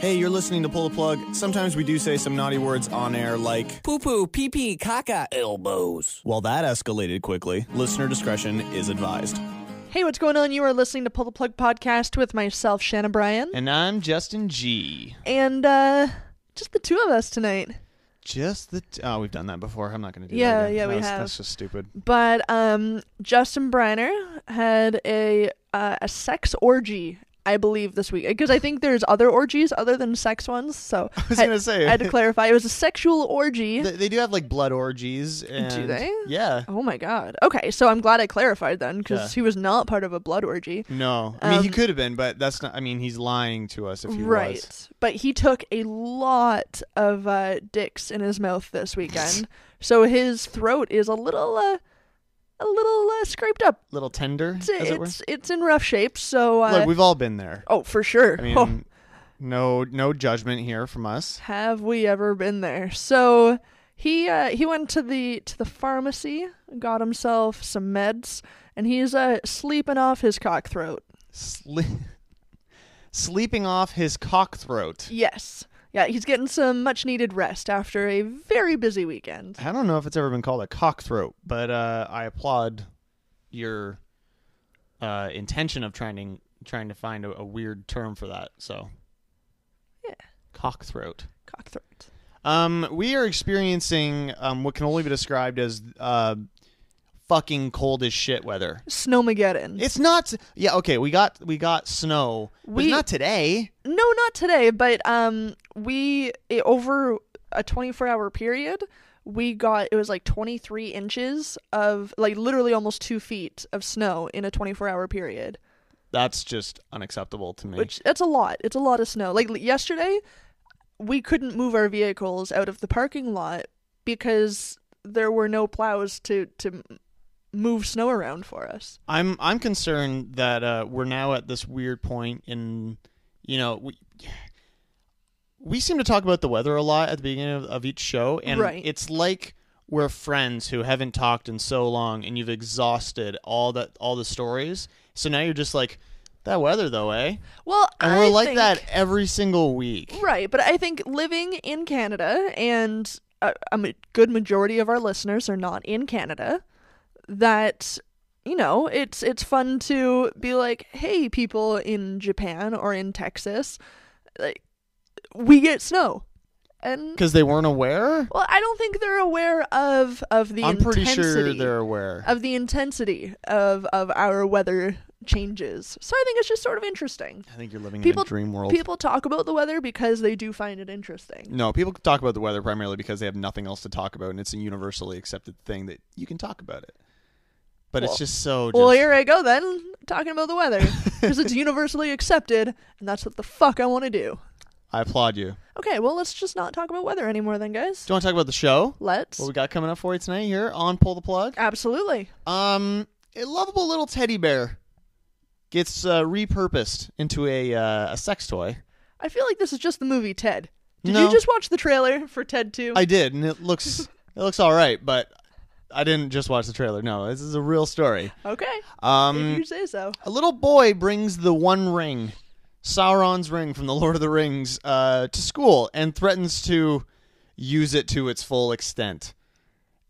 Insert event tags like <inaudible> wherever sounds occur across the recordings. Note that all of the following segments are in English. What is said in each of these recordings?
Hey, you're listening to Pull the Plug. Sometimes we do say some naughty words on air like, Poo poo, pee pee, caca, elbows. well, that escalated quickly. Listener discretion is advised. Hey, what's going on? You are listening to Pull the Plug podcast with myself, Shannon Bryan, And I'm Justin G. and uh, just the two of us tonight. Just the t- oh, we've done that before. I'm not going to do Yeah, that. again. yeah, yeah, we That's- have. That's just stupid. But um, Justin Briner had a uh, a sex orgy, I believe, this week because I think there's other orgies other than sex ones. So <laughs> I was to say I had to clarify. It was a sexual orgy. they, they do have like blood orgies. And, they? Yeah. oh my god. Okay, so I'm glad I clarified then because Yeah. he was not part of a blood orgy. No, I mean he Um, could have been, but that's not. I mean he's lying to us if he right. was. But he took a lot of uh, dicks in his mouth this weekend, so his throat is a little, uh, a little uh, scraped up. Little tender, It's as it were. it's, it's in rough shape. So uh, Look, we've all been there. oh, for sure. I mean, Oh, no, no judgment here from us. have we ever been there? So he uh, he went to the to the pharmacy, got himself some meds, and he's uh, sleeping off his cock throat. Sle- <laughs> sleeping off his cock throat. Yes. Yeah, he's getting some much needed rest after a very busy weekend. I don't know if it's ever been called a cockthroat, but uh, I applaud your uh, intention of trying to trying to find a, a weird term for that. So, Yeah. cock throat. Cock throat. Um, we are experiencing um, what can only be described as uh, fucking cold as shit weather. Snowmageddon. It's not. Yeah, okay. We got we got snow. We- it's not today. no, not today, but um we i- over a 24-hour period, we got it was like 23 inches of like literally almost 2 feet of snow in a 24-hour period. That's just unacceptable to me. Which that's a lot. It's a lot of snow. Like yesterday, we couldn't move our vehicles out of the parking lot because there were no plows to to move snow around for us. I'm I'm concerned that uh, we're now at this weird point in, you know, we we seem to talk about the weather a lot at the beginning of, of each show, and Right. it's like we're friends who haven't talked in so long, and you've exhausted all that all the stories. So now you're just like that weather, though, eh? Well, And we're like think- that every single week. Right, but I think living in Canada and a, a good majority of our listeners are not in Canada. That you know, it's it's fun to be like, hey, people in Japan or in Texas, like we get snow, and Because they weren't aware. well, I don't think they're aware of of the I'm pretty sure they're aware. of the intensity of of our weather changes. So I think it's just sort of interesting. I think you're living People- in a dream world. People talk about the weather because they do find it interesting. No, people talk about the weather primarily because they have nothing else to talk about, and it's a universally accepted thing that you can talk about it. But Well- it's just so. Just, Well, here I go then, talking about the weather. Because it's universally accepted, and that's what the fuck I want to do. I applaud you. Okay, well, let's just not talk about weather anymore then, guys. Do you want to talk about the show? Let's. What we got coming up for you tonight here on Pull the Plug? Absolutely. Um, a lovable little teddy bear gets uh, repurposed into a uh, a sex toy. I feel like this is just the movie Ted. Did No. you just watch the trailer for Ted 2? I did, and it looks <laughs> it looks all right, but I didn't just watch the trailer. No, this is a real story. okay, if Um, you say so. A little boy brings the One Ring, Sauron's ring from the Lord of the Rings, uh, to school and threatens to use it to its full extent.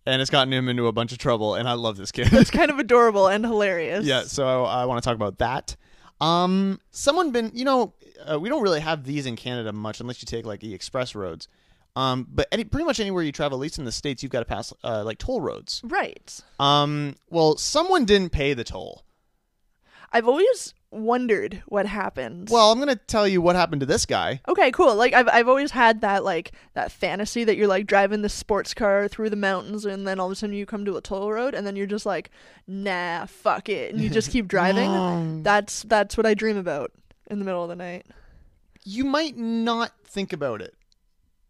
And it's gotten him into a bunch of trouble, and I love this kid. It's kind <laughs> of adorable and hilarious. yeah, so I, want to talk about that. Um, someone been, you know, uh, we don't really have these in Canada much unless you take like the express roads. Um, but any, pretty much anywhere you travel, at least in the states, you've got to pass uh, like toll roads. Right. Um, well, someone didn't pay the toll. I've always wondered what happened. Well, I'm gonna tell you what happened to this guy. Okay, cool. Like I've I've always had that like that fantasy that you're like driving the sports car through the mountains and then all of a sudden you come to a toll road and then you're just like, nah, fuck it, and you just keep <laughs> driving. No. That's that's what I dream about in the middle of the night. you might not think about it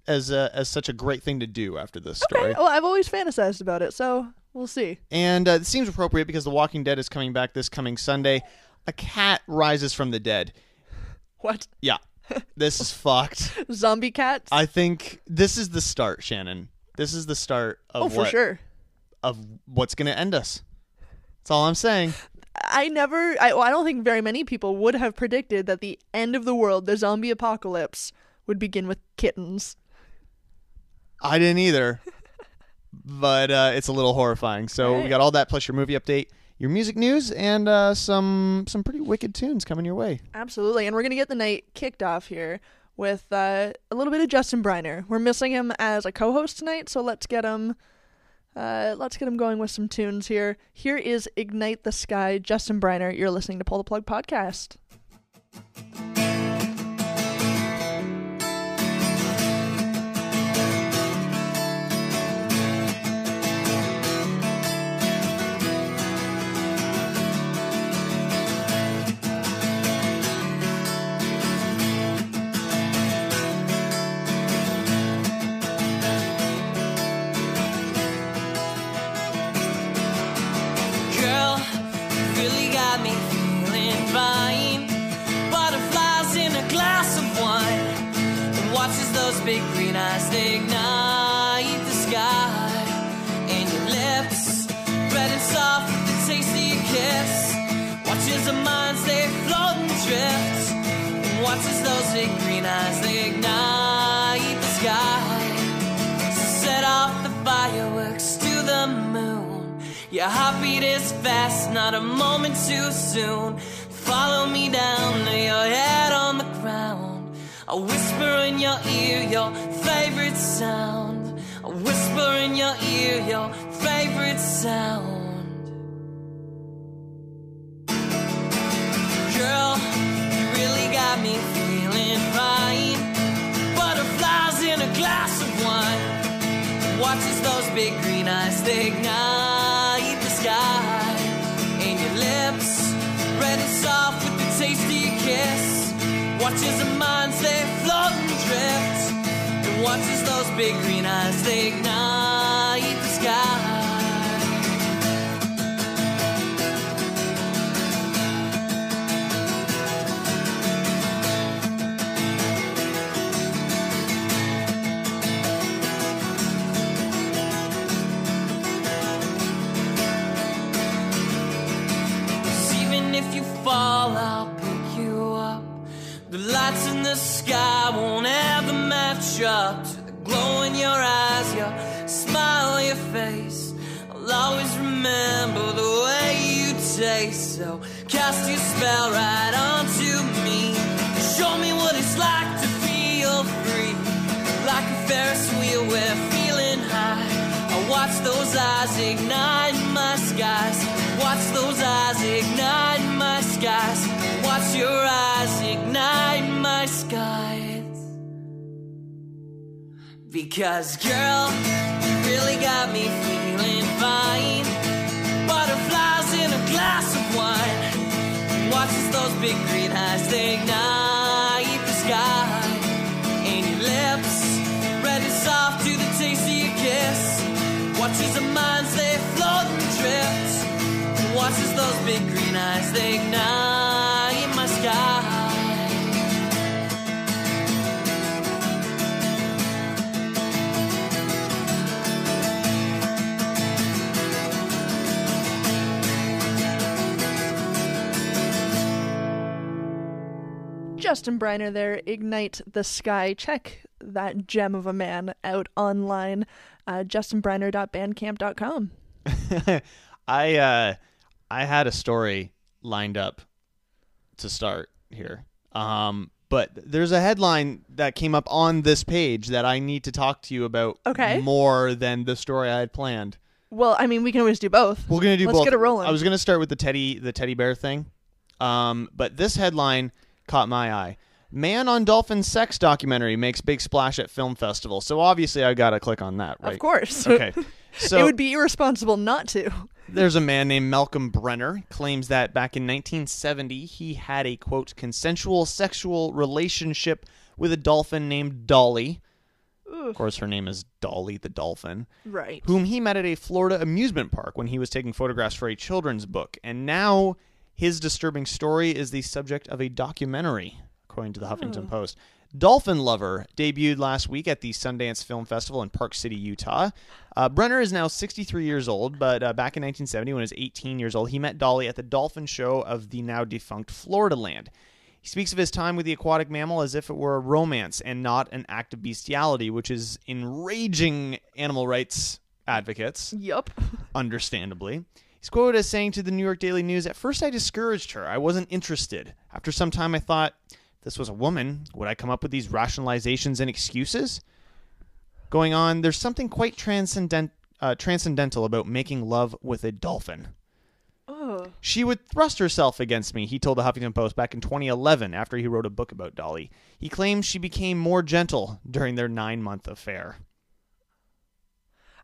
as a, as such a great thing to do after this story. Okay, well I've always fantasized about it, so we'll see. And uh, it seems appropriate because The Walking Dead is coming back this coming Sunday. A cat rises from the dead. What Yeah, <laughs> this is fucked. zombie cats? I think this is the start, Shannon. This is the start of oh, for what, sure. of what's going to end us. That's all I'm saying. I never. I well, I don't think very many people would have predicted that the end of the world, the zombie apocalypse, would begin with kittens. I didn't either, but uh, it's a little horrifying. So we Right. got all that plus your movie update, your music news, and uh, some some pretty wicked tunes coming your way. Absolutely. And we're going to get the night kicked off here with uh, a little bit of Justin Briner. We're missing him as a co-host tonight, so let's get him uh, let's get him going with some tunes here. Here is Ignite the Sky, Justin Briner. You're listening to Pull the Plug podcast. Eyes they ignite the sky. Set off the fireworks to the moon. Your heartbeat is fast, not a moment too soon. Follow me down to your head on the ground. I whisper in your ear your favorite sound. I whisper in your ear your favorite sound. Girl, you really got me glass of wine. Watch as those big green eyes they ignite the sky. And your lips, red and soft with the taste of your kiss. Watch as our minds they float and drift. And watch as those big green eyes they ignite the sky. The sky won't ever match up to the glow in your eyes, your smile, your face. I'll always remember the way you taste. So cast your spell right onto me. Show me what it's like to feel free. Like a Ferris wheel, we're feeling high. I watch those eyes ignite my skies. Watch those eyes ignite my skies. Watch your eyes ignite skies. Because, girl, you really got me feeling fine. Butterflies in a glass of wine. Watch as those big green eyes they ignite the sky. And your lips, red and soft to the taste of your kiss. Watch as our minds they float and drift. Watch as those big green eyes they ignite my sky. Justin Briner there, Ignite the Sky. Check that gem of a man out online. Uh, justinbriner.bandcamp.com. <laughs> I uh, I had a story lined up to start here, um, but there's a headline that came up on this page that I need to talk to you about. Okay. more than the story I had planned. Well, I mean, we can always do both. We're gonna do Let's both. get it rolling. I was gonna start with the teddy the teddy bear thing, um, but this headline caught my eye. Man on dolphin sex documentary makes big splash at film festival. So obviously I gotta click on that, right? Of course. <laughs> Okay. <laughs> So it would be irresponsible not to. <laughs> there's a man named Malcolm Brenner claims that back in 1970 he had a quote consensual sexual relationship with a dolphin named Dolly. Of course, her name is Dolly the dolphin, Right. whom he met at a Florida amusement park when he was taking photographs for a children's book. And now his disturbing story is the subject of a documentary, according to the Huffington Post. Dolphin Lover debuted last week at the Sundance Film Festival in Park City, Utah. Uh, Brenner is now 63 years old, but uh, back in 1970, when he was 18 years old, he met Dolly at the Dolphin Show of the now defunct Florida Land. He speaks of his time with the aquatic mammal as if it were a romance and not an act of bestiality, which is enraging animal rights advocates, Yup. <laughs> understandably. He's quoted as saying to the New York Daily News, At first I discouraged her. I wasn't interested. After some time, I thought, if this was a woman, would I come up with these rationalizations and excuses? Going on, there's something quite transcendent, uh, transcendental about making love with a dolphin. Oh. She would thrust herself against me, he told the Huffington Post back in 2011 after he wrote a book about Dolly. He claims she became more gentle during their nine month affair.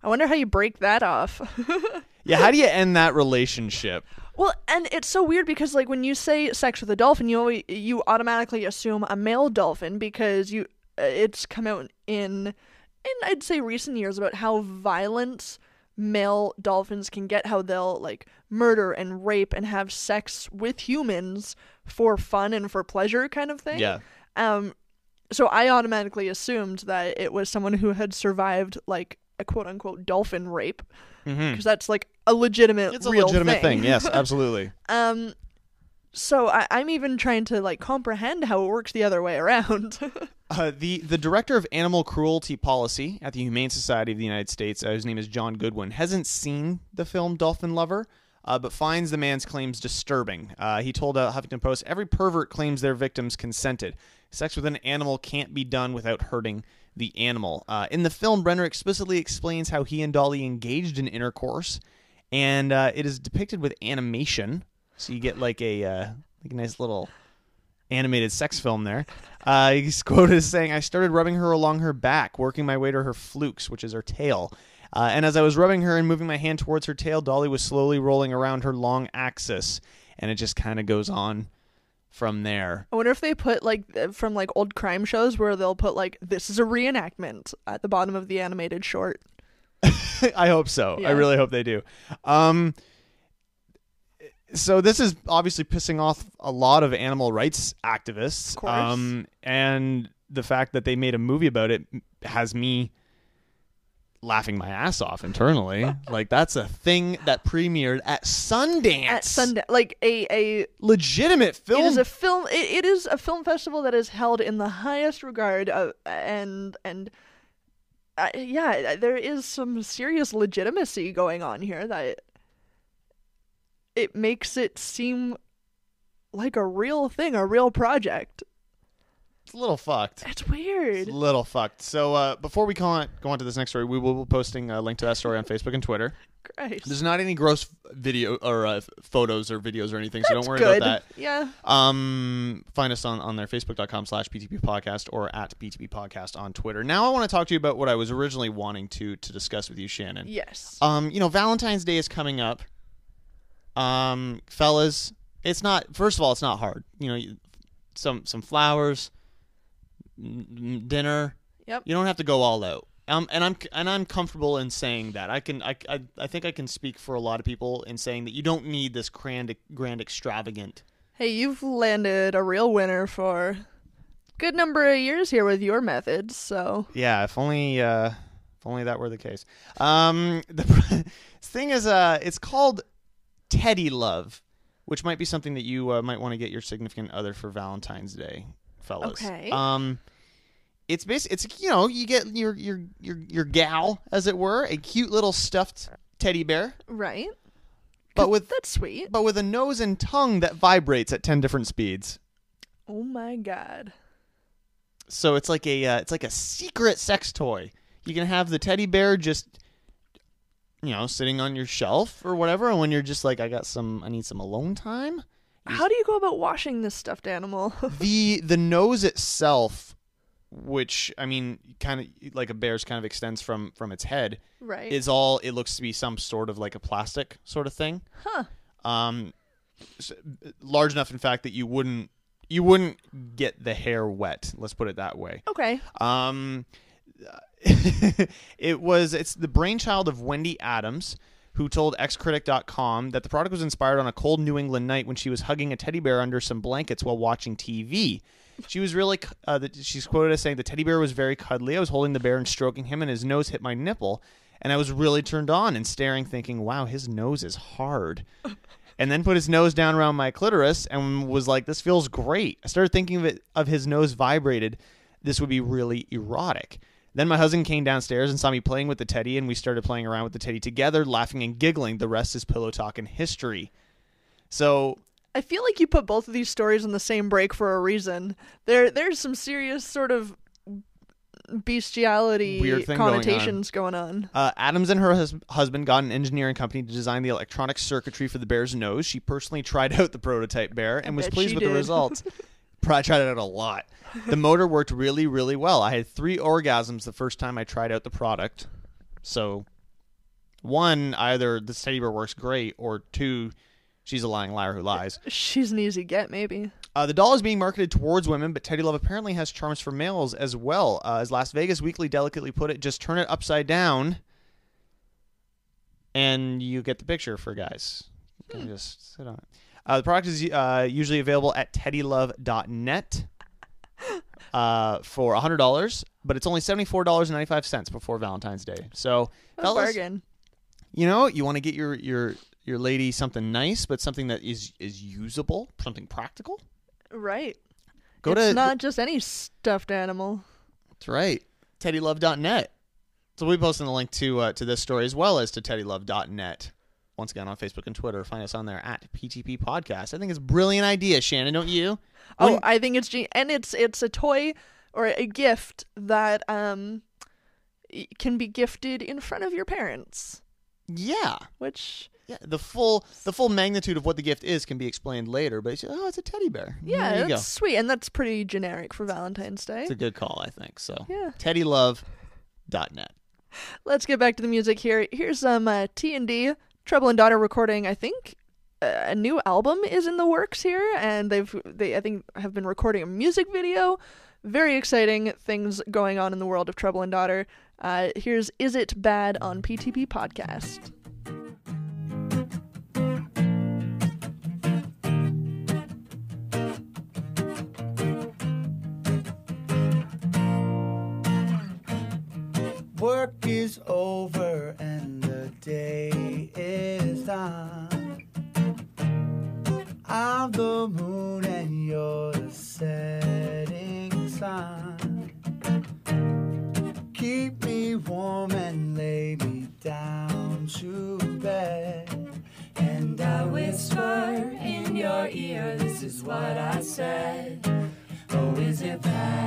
I wonder how you break that off. <laughs> Yeah, how do you end that relationship? well, and it's so weird because like when you say sex with a dolphin, you always, you automatically assume a male dolphin because you uh, it's come out in in I'd say recent years about how violent male dolphins can get, how they'll like murder and rape and have sex with humans for fun and for pleasure kind of thing. Yeah. Um, so I automatically assumed that it was someone who had survived like a quote unquote dolphin rape because that's like a legitimate, Mm-hmm. It's a legitimate thing. Yes, <laughs> absolutely. Um, so I, I'm even trying to like comprehend how it works the other way around. <laughs> Uh, the the director of animal cruelty policy at the Humane Society of the United States, uh, his name is John Goodwin, hasn't seen the film Dolphin Lover, uh, but finds the man's claims disturbing. Uh, he told uh, Huffington Post, "Every pervert claims their victims consented. Sex with an animal can't be done without hurting the animal." Uh, in the film, Brenner explicitly explains how he and Dolly engaged in intercourse, and uh, it is depicted with animation, so you get like a uh, like a nice little animated sex film there. Uh, <laughs> he's quoted as saying, I started rubbing her along her back, working my way to her flukes, which is her tail. Uh, and as I was rubbing her and moving my hand towards her tail, Dolly was slowly rolling around her long axis. And it just kind of goes on from there. I wonder if they put like uh, from like old crime shows where they'll put like this is a reenactment at the bottom of the animated short. <laughs> I hope so. I really hope they do. Um, so this is obviously pissing off a lot of animal rights activists. Of course. Um, and the fact that they made a movie about it has me laughing my ass off internally. <laughs> like that's a thing that premiered at Sundance. At Sundance, like a a legitimate film. it is a film. It, it is a film festival that is held in the highest regard, uh, and and uh, yeah, there is some serious legitimacy going on here that it makes it seem like a real thing, a real project. It's a little fucked. It's It's weird. a little fucked. So uh, before we go on, go on to this next story, we will be posting a link to that story on Facebook and Twitter. Christ. There's not any gross video or uh, photos or videos or anything, so That's don't worry good. about that. Yeah. Um, find us on, on there, facebook.com slash PTP podcast or at PTP podcast on Twitter. Now I want to talk to you about what I was originally wanting to to discuss with you, Shannon. Yes. Um, you know, Valentine's Day is coming up. Um, fellas, it's not. First of all, it's not hard. You know, you- some some flowers, dinner. Yep. You don't have to go all out. Um, and I'm and I'm comfortable in saying that. I can I, I I think I can speak for a lot of people in saying that you don't need this grand grand extravagant. Hey, you've landed a real winner for good number of years here with your methods, so Yeah, if only uh, if only that were the case. Um, the <laughs> thing is, uh, it's called Teddy Love, which might be something that you uh, might want to get your significant other for Valentine's Day, fellas. Okay. Um, it's basically it's you know you get your your your your gal as it were a cute little stuffed teddy bear, right. but with That's sweet. but with a nose and tongue that vibrates at ten different speeds. Oh my god. So it's like a uh, it's like a secret sex toy. You can have the teddy bear just you know sitting on your shelf or whatever, and when you're just like, I got some, I need some alone time. How do you go about washing this stuffed animal? <laughs> the The nose itself, which I mean, kind of like a bear's, kind of extends from from its head, right. is all. It looks to be some sort of like a plastic sort of thing. huh. Um, large enough, in fact, that you wouldn't you wouldn't get the hair wet. Let's put it that way. Okay. Um, <laughs> it was it's the brainchild of Wendy Adams, who told xcritic.com that the product was inspired on a cold New England night when she was hugging a teddy bear under some blankets while watching TV. She was really uh, the, she's quoted as saying the teddy bear was very cuddly. I was holding the bear and stroking him, and his nose hit my nipple, and I was really turned on and staring, thinking, "Wow, his nose is hard." <laughs> and then put his nose down around my clitoris and was like, "This feels great." I started thinking of it of his nose vibrated. This would be really erotic. Then my husband came downstairs and saw me playing with the teddy, and we started playing around with the teddy together, laughing and giggling. The rest is pillow talk and history. So I feel like you put both of these stories in the same break for a reason. There, there's some serious sort of bestiality thing going on. connotations going on. Uh, Adams and her hus- husband got an engineering company to design the electronic circuitry for the bear's nose. She personally <laughs> tried out the prototype bear and was pleased with the results. <laughs> Tried it out a lot. The motor worked really, really well. I had three orgasms the first time I tried out the product. So, one, either the teddy bear works great, or two, she's a lying liar who lies. She's an easy get, maybe. Uh, the doll is being marketed towards women, but Teddy Love apparently has charms for males as well. Uh, as Las Vegas Weekly delicately put it, just turn it upside down, and you get the picture for guys. You can just sit on it. Uh, the product is uh, usually available at teddylove.net uh, for $100, but it's only $74.95 before Valentine's Day. So, A fellas, bargain. you know, you want to get your, your, your lady something nice, but something that is, is usable, something practical? Right. Go it's to not just any stuffed animal. That's right. TeddyLove.net. So we'll be posting the link to uh, to this story as well as to TeddyLove.net. Once again on Facebook and Twitter. Find us on there at PTP Podcast. I think it's a brilliant idea, Shannon, don't you? Oh, When- I think it's ge- and it's it's a toy or a gift that um can be gifted in front of your parents, yeah. which Yeah, the full the full magnitude of what the gift is can be explained later, but it's, oh, it's a teddy bear. yeah, there you that's go. sweet and that's pretty generic for Valentine's Day. It's a good call, I think. So, Yeah. TeddyLove.net. Let's get back to the music here. Here's some uh, T&D Trouble and Daughter recording. I think a new album is in the works here and they've they I think have been recording a music video. Very exciting things going on in the world of Trouble and Daughter. Uh, here's Is It Bad on PTP Podcast. Work is over and the day is done. I'm the moon and you're the setting sun. Keep me warm and lay me down to bed. And I whisper in your ear, this is what I said. Oh, is it bad?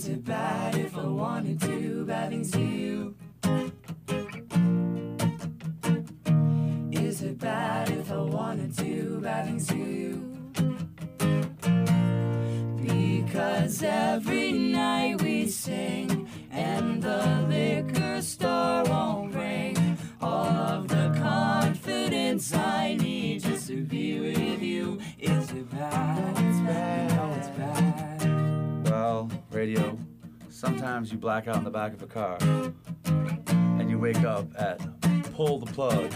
Is it bad if I wanted to bad things to you? Is it bad if I wanted to bad things to you? Because every night we sing and the liquor store won't bring all of the confidence I need just to be with you. Is it bad? It's bad. Know it's bad. Radio, sometimes you black out in the back of a car and you wake up at pull the plug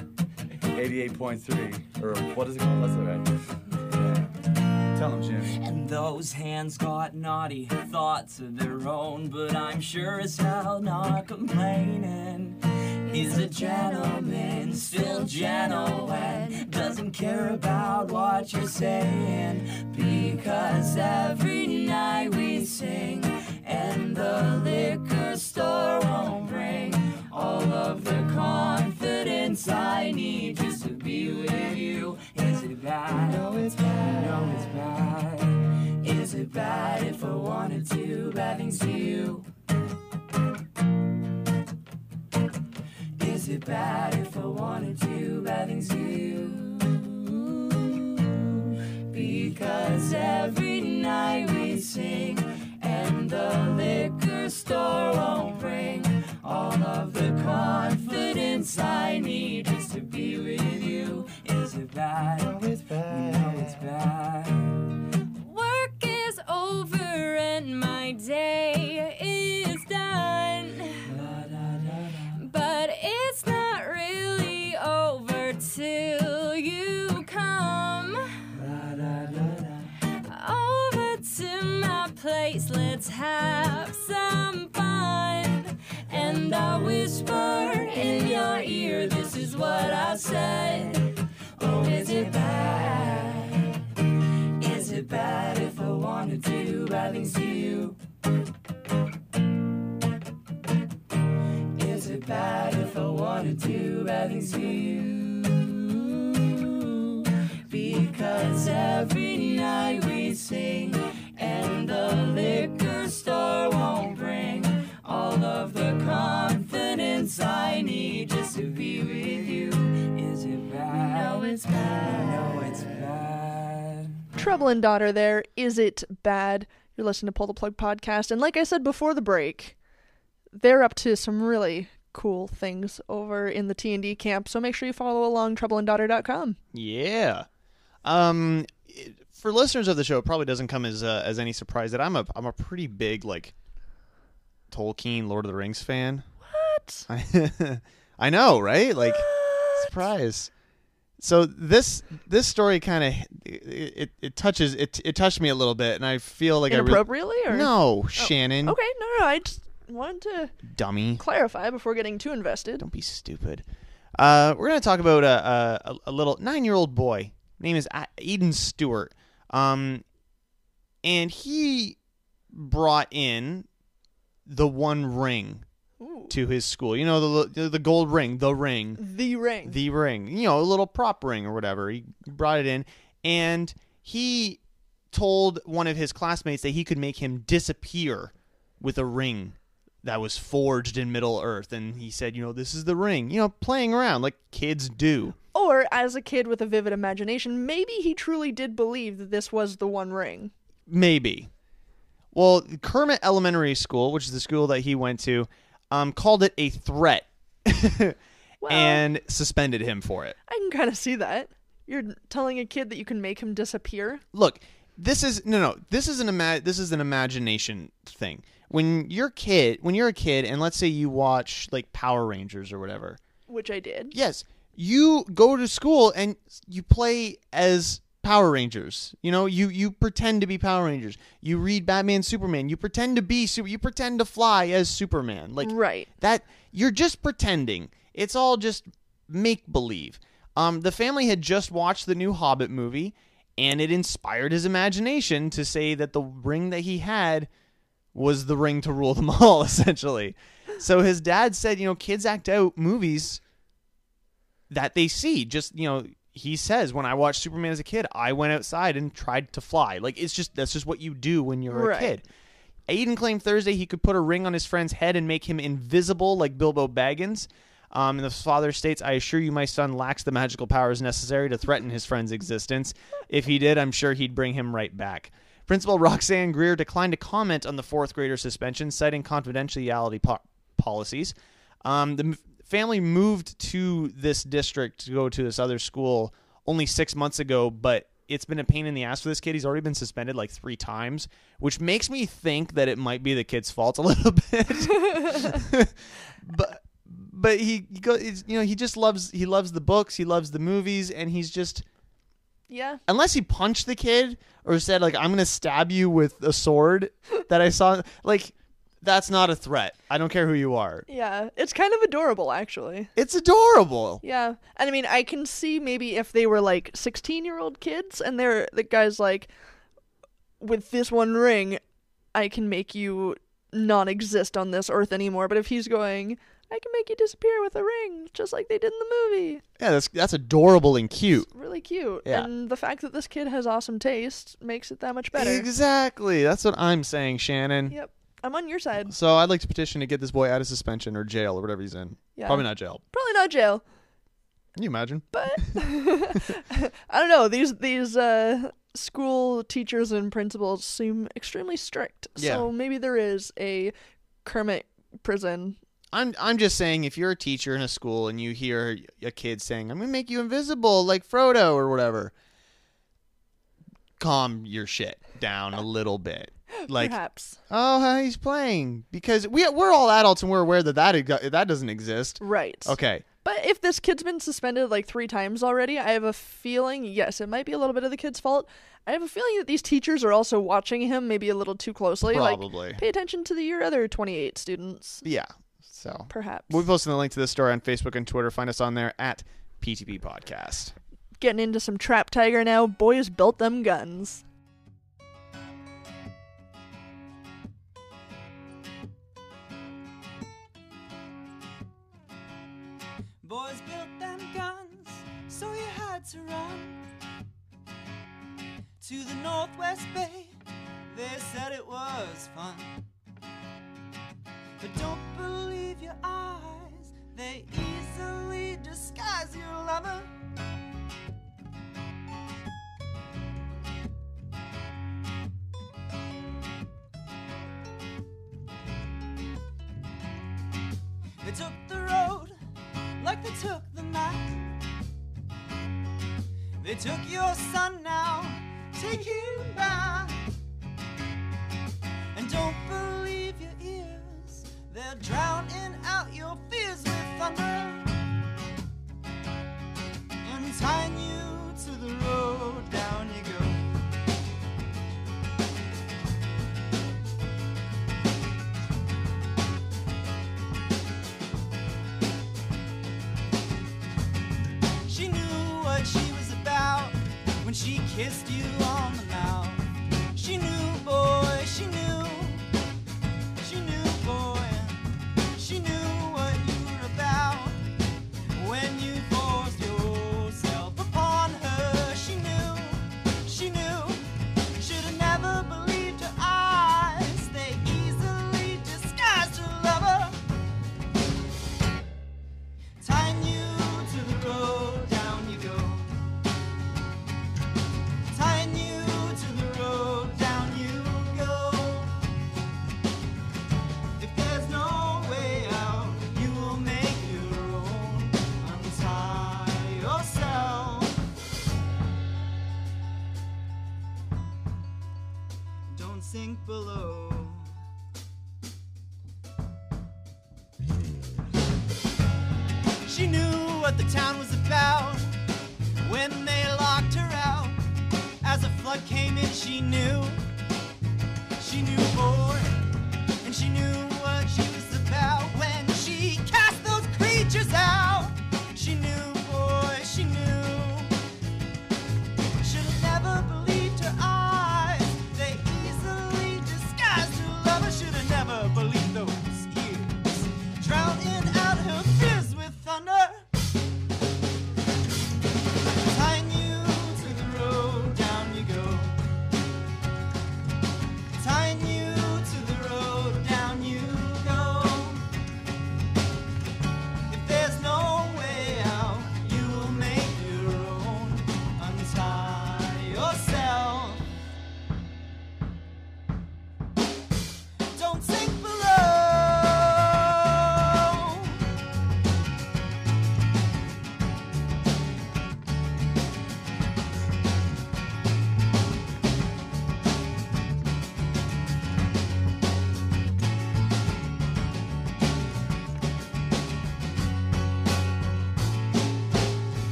88.3 or what is it called? That's all right. Yeah. Tell. And those hands got naughty thoughts of their own, but I'm sure as hell not complaining. He's a gentleman, still gentle, and doesn't care about what you're saying. Because every night we sing, and the liquor store won't bring bad if I wanted to bad things to you? Because every night we sing and the liquor store won't bring all of the confidence I need just to be with you. Is it bad? No, it's bad. No, it's bad. Work is over and my day Let's have some fun. And I whisper in your ear, this is what I said. Oh, is it bad? Is it bad if I wanted to do bad things to you? Is it bad if I wanted to do bad things to you? Because every night we sing, and the liquor store won't bring all of the confidence I need just to be with you. Is it bad? No, it's bad. No, it's bad. Trouble and Daughter there. Is it bad? You're listening to Pull the Plug podcast. And like I said before the break, they're up to some really cool things over in the T&D camp. So make sure you follow along troubleanddaughter.com. Yeah. Um, it- for listeners of the show, it probably doesn't come as uh, as any surprise that I'm a I'm a pretty big like Tolkien Lord of the Rings fan. What? I, <laughs> I know, right? Like surprise. So this this story kind of it, it it touches it it touched me a little bit, and I feel like I really, Inappropriately or no Shannon Okay, no, no, I just wanted to dummy. clarify before getting too invested. Don't be stupid. Uh, we're going to talk about a, a, a little nine year old boy. Name is Aiden Stewart. Um, and he brought in the One Ring Ooh. to his school. You know the the gold ring, the ring, The ring. the ring. You know, a little prop ring or whatever. He brought it in, and he told one of his classmates that he could make him disappear with a ring that was forged in Middle Earth. And he said, you know, this is the ring. You know, playing around like kids do. or as a kid with a vivid imagination, maybe he truly did believe that this was the one ring. Maybe. Well, Kermit Elementary School, which is the school that he went to, um, called it a threat <laughs> Well, and suspended him for it. I can kind of see that. You're telling a kid that you can make him disappear? look this is no no this is an ima- this is an imagination thing when you're kid when you're a kid and let's say you watch like power rangers or whatever Which I did. yes you go to school and you play as power rangers you know you you pretend to be power rangers you read batman superman you pretend to be super you pretend to fly as superman like Right. that you're just pretending. It's all just make believe. Um, the family had just watched the new Hobbit movie, and it inspired his imagination to say that the ring that he had was the ring to rule them <laughs> all, essentially. So his dad said, you know, kids act out movies that they see. Just you know, he says, when I watched Superman as a kid, I went outside and tried to fly. Like it's just that's just what you do when you're Right. a kid. Aiden claimed Thursday he could put a ring on his friend's head and make him invisible like Bilbo Baggins. Um, and the father states, I assure you, my son lacks the magical powers necessary to threaten his friend's existence. If he did, I'm sure he'd bring him right back. Principal Roxanne Greer declined to comment on the fourth grader suspension, citing confidentiality po- policies. Um, the m- family moved to this district to go to this other school only six months ago, but it's been a pain in the ass for this kid. He's already been suspended like three times, which makes me think that it might be the kid's fault a little <laughs> bit. <laughs> but but he, he go, you know he just loves he loves the books, he loves the movies, and he's just Yeah. unless he punched the kid or said like I'm gonna stab you with a sword that I saw like that's not a threat. I don't care who you are. Yeah. It's kind of adorable, actually. It's adorable. Yeah. And I mean, I can see maybe if they were like 16 year old kids and they're the guy's like, with this one ring, I can make you not exist on this earth anymore. But if he's going, I can make you disappear with a ring, just like they did in the movie. Yeah, that's that's adorable and cute. Really cute. Yeah. And the fact that this kid has awesome taste makes it that much better. Exactly. That's what I'm saying, Shannon. Yep. I'm on your side. So I'd like to petition to get this boy out of suspension or jail or whatever he's in. Yeah. Probably not jail. Probably not jail. Can you imagine? but <laughs> <laughs> I don't know. These these uh, school teachers and principals seem extremely strict. Yeah. So maybe there is a Kermit prison. I'm I'm just saying if you're a teacher in a school and you hear a kid saying, "I'm going to make you invisible like Frodo" or whatever, calm your shit down a little bit. Like, perhaps. oh, he's playing because we we're all adults and we're aware that that that doesn't exist. Right. Okay. But if this kid's been suspended like three times already, I have a feeling, yes, it might be a little bit of the kid's fault. I have a feeling that these teachers are also watching him maybe a little too closely. Probably. Like, pay attention to the, your other 28 students, Yeah. So perhaps. we'll be posting the link to this story on Facebook and Twitter. Find us on there at PTP Podcast. Getting into some Trap Tiger now. Boys built them guns. Boys built them guns, so you had to run to the Northwest Bay. They said it was fun. But don't believe your eyes, they easily disguise your lover. They took the road like they took the night. They took your son now, take him back. And don't believe they're drowning out your fears with thunder. And tying you to the road, down you go. She knew what she was about when she kissed you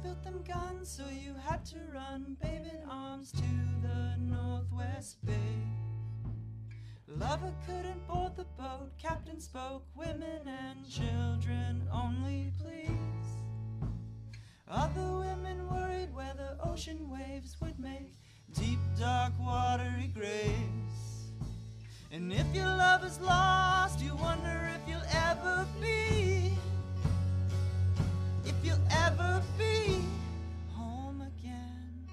Built them guns, so you had to run, babe in arms to the Northwest Bay. Lover couldn't board the boat, captain spoke, women and children only, please. Other women worried whether ocean waves would make deep, dark, watery graves. And if your love is lost, you wonder if you'll ever be if you'll ever be home again.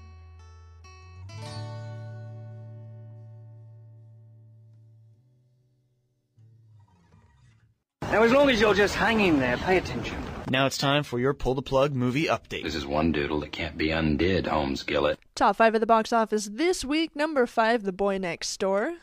Now, as long as you're just hanging there, pay attention. Now it's time for your pull the plug movie update. This is one doodle that can't be undid, Home Skillet. Top five of the box office this week. Number five, The Boy Next Door.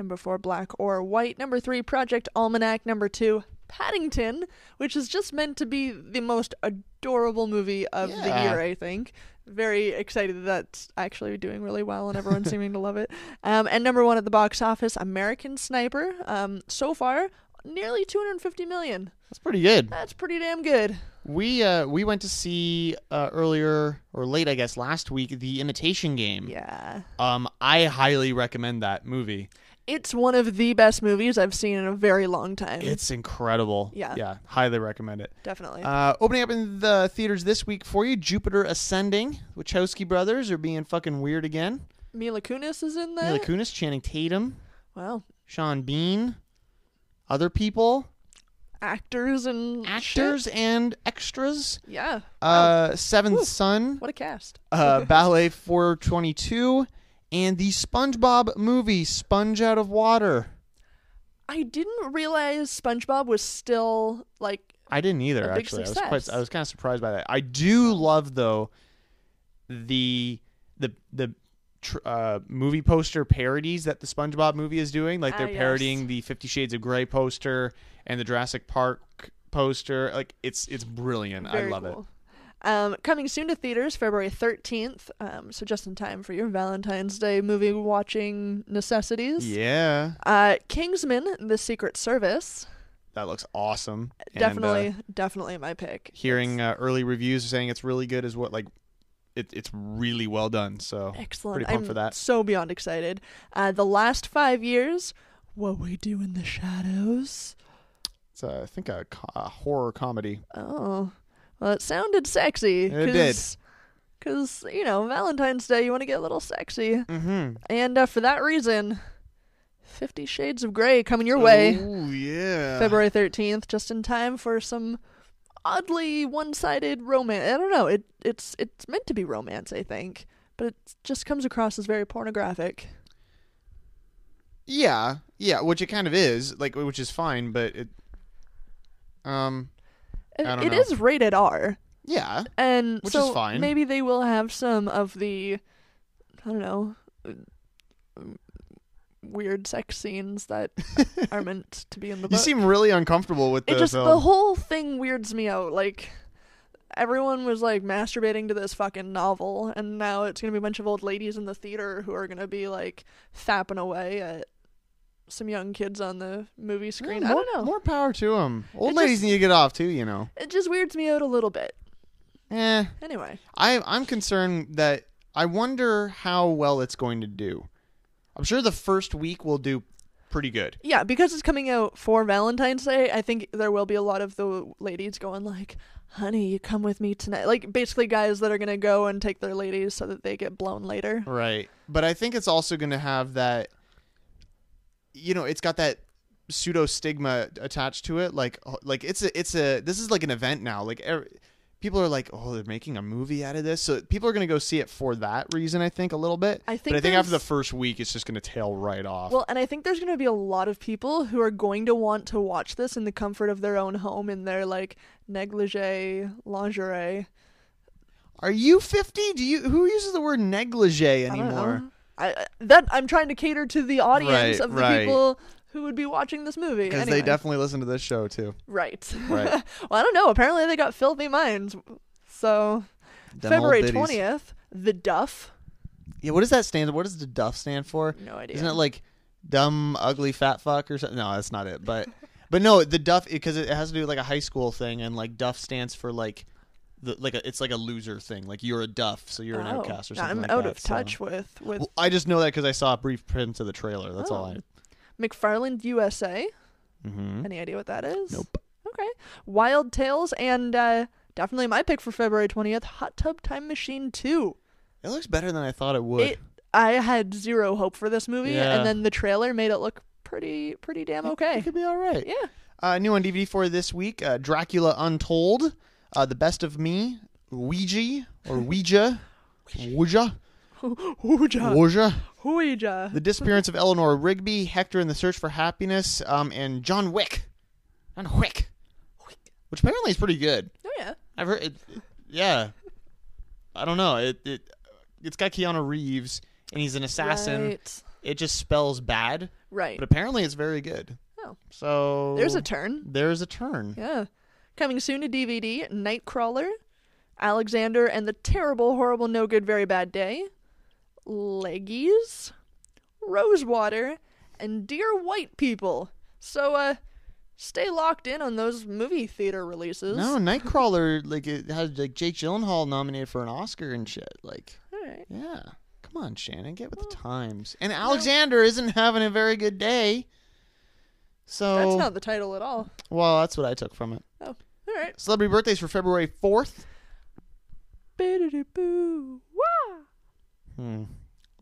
Number four, Black or White. Number three, Project Almanac. Number two, Paddington, which is just meant to be the most adorable movie of the year, I think. Very excited that that's actually doing really well and everyone's <laughs> seeming to love it. Um, and number one at the box office, American Sniper. Um, so far, nearly 250 million. That's pretty good. That's pretty damn good. We uh we went to see uh, earlier or late I guess last week the Imitation Game. Yeah. Um I highly recommend that movie. It's one of the best movies I've seen in a very long time. It's incredible. Yeah. Yeah, highly recommend it. Definitely. Uh, opening up in the theaters this week for you, Jupiter Ascending. Wachowski brothers are being fucking weird again. Mila Kunis is in there. Mila Kunis, Channing Tatum, Wow. Sean Bean, other people, Actors and actors shit. and extras. Yeah. Uh, Seventh Woo. Son, What a cast. uh, <laughs> Ballet 422, and the SpongeBob movie, Sponge Out of Water. I didn't realize SpongeBob was still like I didn't either. Actually, I was quite. I was kind of surprised by that. I do love though the the the tr- uh, movie poster parodies that the SpongeBob movie is doing. Like Ah, they're yes. parodying the Fifty Shades of Grey poster and the Jurassic Park poster. Like it's it's brilliant. I love cool. Um, coming soon to theaters, February thirteenth. Um, so just in time for your Valentine's Day movie watching necessities. Yeah, Uh, Kingsman: The Secret Service. that looks awesome. And, uh, Definitely, definitely my pick. hearing uh, early reviews saying it's really good is what like it, it's really well done. So Excellent. pretty pumped I'm for that. So beyond excited. Uh, the last five years, what we do in the shadows. It's uh, I think a, co- a horror comedy. Oh, well, it sounded sexy. It did. Because, you know, Valentine's Day, you want to get a little sexy. Mm-hmm. And uh, for that reason, Fifty Shades of Grey coming your way. Oh yeah. February 13th, just in time for some oddly one-sided romance. I don't know. It it's it's meant to be romance, I think, but it just comes across as very pornographic. Yeah, yeah, which it kind of is, like, which is fine, but it, um, It, I don't it know. is rated R, yeah, and Which so is fine. maybe they will have some of the, I don't know, weird sex scenes that <laughs> are meant to be in the book. you seem really uncomfortable with the it just film. the whole thing weirds me out. Like everyone was like masturbating to this fucking novel, and now it's gonna be a bunch of old ladies in the theater who are gonna be like fapping away at some young kids on the movie screen. Yeah, I more, don't know. More power to them. Old It ladies just- need to get off too, you know. It just weirds me out a little bit. Eh, Anyway, I I'm concerned that I wonder how well it's going to do. I'm sure the first week will do pretty good. yeah, because it's coming out for Valentine's Day, I think there will be a lot of the ladies going like. Honey, you come with me tonight. Like basically guys that are gonna go and take their ladies so that they get blown later. Right. But I think it's also going to have that you know, it's got that pseudo stigma attached to it like like it's a it's a this is like an event now. Like er, people are like, "Oh, they're making a movie out of this." So people are going to go see it for that reason, I think a little bit. I think But I think after the first week it's just going to tail right off. Well, and I think there's going to be a lot of people who are going to want to watch this in the comfort of their own home in their like negligee lingerie. are you 50? Do you who uses the word negligee anymore? I, I that I'm trying to cater to the audience Right, of the right. people who would be watching this movie. Because Anyway. they definitely listen to this show too. right. <laughs> Right. well, I don't know. Apparently, they got filthy minds. So Them old February biddies. twentieth, the Duff. Yeah, what does that stand? What does the Duff stand for? No idea. Isn't it like dumb, ugly, fat fuck or something? No, that's not it. But but no, the Duff because it has to do with like a high school thing, and like Duff stands for like the like a, it's like a loser thing. Like you're a Duff, so you're an Oh, outcast or something. I'm like out that, of so- touch with with Well, I just know that because I saw a brief print of the trailer. That's all Oh. I. McFarland USA. Mm-hmm. Any idea what that is? Nope. Okay. Wild Tales and uh, definitely my pick for February 20th, Hot Tub Time Machine 2. It looks better than I thought it would. It I had zero hope for this movie Yeah. and then the trailer made it look pretty pretty damn okay. It could be all right. Yeah. Uh, new on DVD for this week: uh, Dracula Untold, uh, The Best of Me, Ouija or Ouija, Ouija, <laughs> Ouija. Ouija. Ouija. The Disappearance of Eleanor Rigby, Hector and the Search for Happiness, um, and John Wick. John Wick. Which apparently is pretty good. Oh yeah. I've heard it. yeah. I don't know. It, it, it's got Keanu Reeves, and he's an assassin. Right. It just spells bad, Right. but apparently it's very good. Oh. So. There's a turn. There's a turn. Yeah. Coming soon to DVD, Nightcrawler, Alexander and the Terrible, Horrible, No Good, Very Bad Day, Laggies, Rosewater, and Dear White People. So, uh, stay locked in on those movie theater releases. No, <laughs> Nightcrawler like it had like Jake Gyllenhaal nominated for an Oscar and shit. Like, All right. yeah, come on, Shannon, get with the times. And Alexander isn't having a very good day. So That's not the title at all. well, that's what I took from it. Oh, all right. Celebrity birthdays for February fourth. Boo. Wah. Hmm.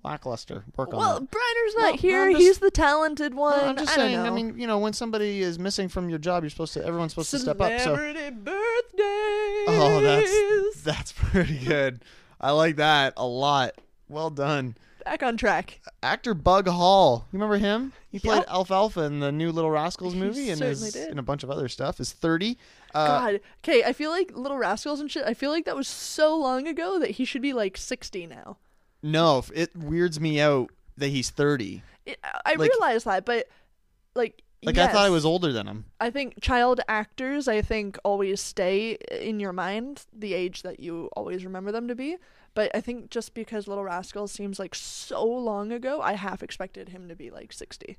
Lackluster. Work on Well, that. Briner's No, not no, here. I'm just- He's the talented one. I'm just I don't saying. I mean, you know, when somebody is missing from your job, you're supposed to. Everyone's supposed to step up. So, Celebrity birthdays. oh, that's that's pretty good. I like that a lot. Well done. Back on track. Actor Bug Hall. You remember him? He played Yep. Alfalfa in the new Little Rascals He movie and certainly is did. in a bunch of other stuff. Is 30. Uh, God. Okay, I feel like Little Rascals and shit. I feel like that was so long ago that he should be like sixty now. No, it weirds me out that he's 30. It, I Like- realize that, but like, Like I thought I was older than him. I think child actors, I think, always stay in your mind the age that you always remember them to be. But I think just because Little Rascals seems like so long ago, I half expected him to be like 60.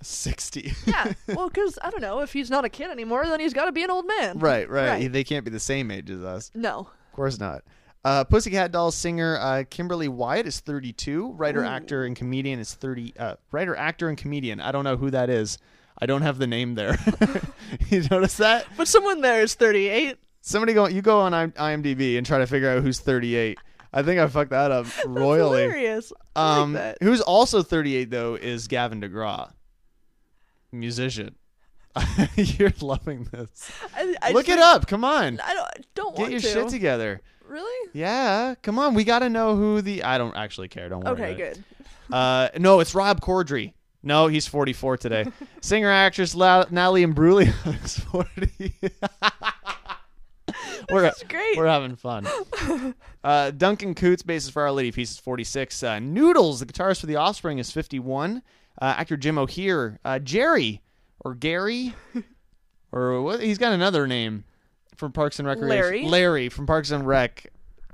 60. Yeah, <laughs> well, because I don't know, if he's not a kid anymore, then he's got to be an old man. right, right, Right. They can't be the same age as us. No. Of course not. Uh, Pussycat Dolls singer uh, Kimberly Wyatt is 32. Writer, actor, and comedian is 30. Uh, writer, actor, and comedian. I don't know who that is. I don't have the name there. <laughs> <laughs> you notice that? But someone there is 38. Somebody go. You go on IMDb and try to figure out who's 38. I think I fucked that up <laughs> royally. Hilarious. I Um, like that. who's also 38 though is Gavin DeGraw, musician. <laughs> You're loving this. I, I Look it up. Come on. I don't, don't Get want your to. shit together. Really? Yeah, come on. We got to know who the. I don't actually care. Don't worry. Okay, about it. good. <laughs> Uh, no, it's Rob Corddry. No, he's 44 today. Singer actress La- Natalie Imbruglia is 40. <laughs> we're great. we're having fun. Uh, Duncan Coutts, bassist for Our Lady Peace, is 46. Uh, Noodles, the guitarist for The Offspring, is 51. Uh, actor Jim O'Heir, uh, Jerry or Gary, <laughs> or what? He's got another name from Parks and Recreation. Larry. Larry from Parks and Rec.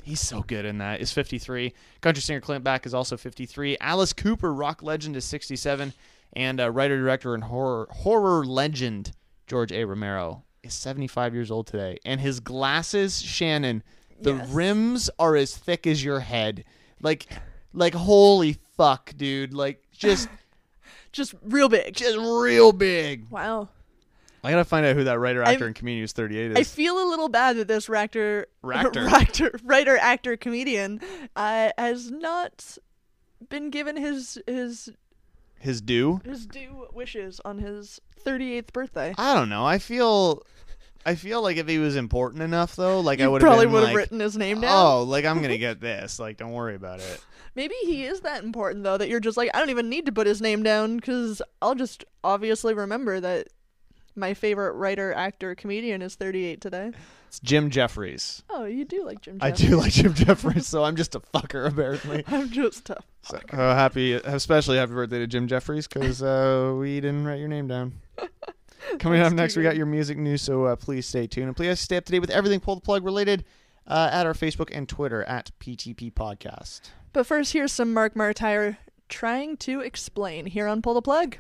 He's so good in that. Is 53. Country singer Clint Black is also 53. Alice Cooper, rock legend, is 67. And uh, writer, director, and horror horror legend George A. Romero is 75 years old today. And his glasses, Shannon, the Yes. rims are as thick as your head. Like, like holy fuck, dude. Like just, <laughs> Just real big. just real big. Wow. I gotta find out who that writer, actor, I'm- and comedian who's 38 is. I feel a little bad that this actor, <laughs> Ractor. writer, writer, actor, comedian, uh, has not been given his his his due. his due wishes on his 38th birthday. I don't know. I feel, I feel like if he was important enough, though, like I would probably would have like, written his name down. Oh, like I'm gonna <laughs> get this. Like, don't worry about it. Maybe he is that important though that you're just like I don't even need to put his name down because I'll just obviously remember that my favorite writer, actor, comedian is 38 today. It's Jim Jefferies. Oh, you do like Jim. Jefferies. I do like Jim <laughs> Jefferies, so I'm just a fucker apparently. <laughs> I'm just tough. So, uh, happy, especially happy birthday to Jim Jefferies because uh, we didn't write your name down. <laughs> Coming up next, we got your music news, so uh, please stay tuned and please stay up to date with everything pull the plug related uh, at our Facebook and Twitter at PTP Podcast. But first, here's some Mark Martire trying to explain here on Pull the Plug.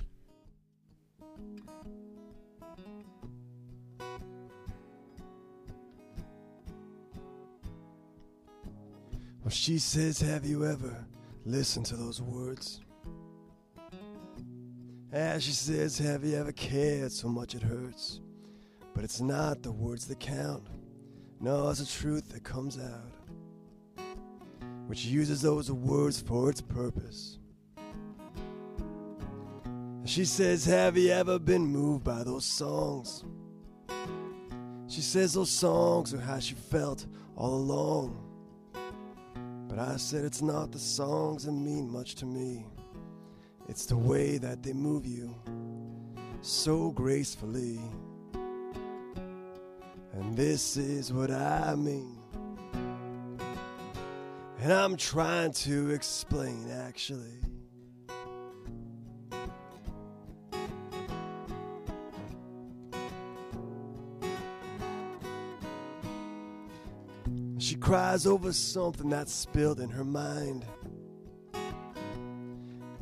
Well, she says, Have you ever listened to those words? And she says, Have you ever cared so much it hurts? But it's not the words that count. No, it's the truth that comes out, which uses those words for its purpose. She says, Have you ever been moved by those songs? She says those songs are how she felt all along. But I said it's not the songs that mean much to me. It's the way that they move you so gracefully. And this is what I mean. And I'm trying to explain actually. She cries over something that's spilled in her mind.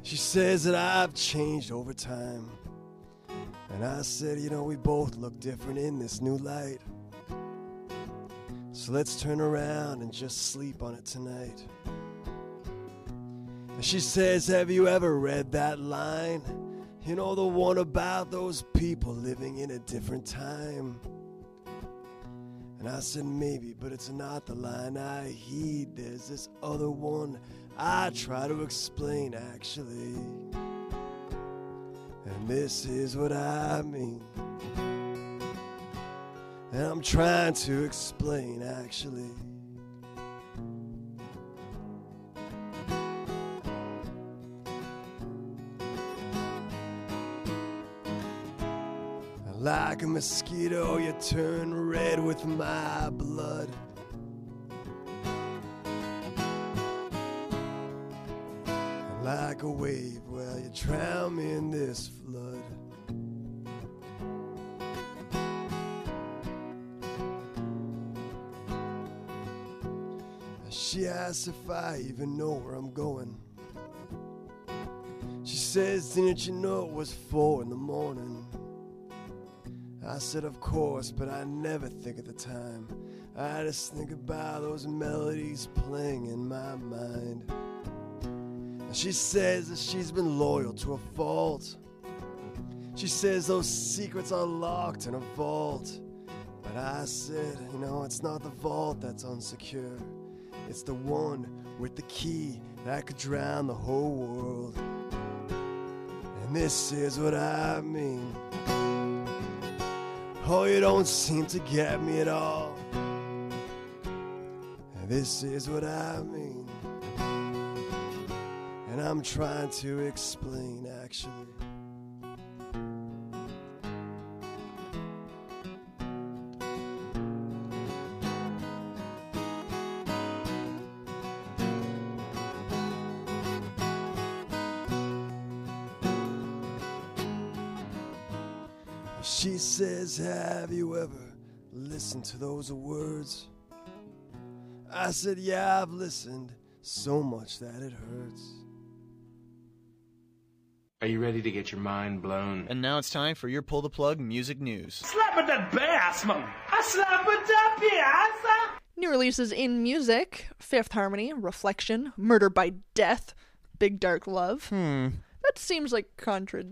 She says that I've changed over time. And I said, you know, we both look different in this new light. So let's turn around and just sleep on it tonight. And she says, Have you ever read that line? You know, the one about those people living in a different time. And I said, Maybe, but it's not the line I heed. There's this other one I try to explain, actually. And this is what I mean. And I'm trying to explain, actually. Like a mosquito, you turn red with my blood. Like a wave, well, you drown me in this flood. She asks if I even know where I'm going. She says, Didn't you know it was four in the morning? I said, Of course, but I never think of the time. I just think about those melodies playing in my mind. She says that she's been loyal to a fault. She says those secrets are locked in a vault. But I said, you know, it's not the vault that's unsecure. It's the one with the key that could drown the whole world. And this is what I mean. Oh, you don't seem to get me at all. And this is what I mean. And I'm trying to explain, actually. She says, Have you ever listened to those words? I said, Yeah, I've listened so much that it hurts. Are you ready to get your mind blown? And now it's time for your pull the plug music news. Slap at that bass, man. I slap at that bass. New releases in music Fifth Harmony, Reflection, Murder by Death, Big Dark Love. Hmm. That seems like contra-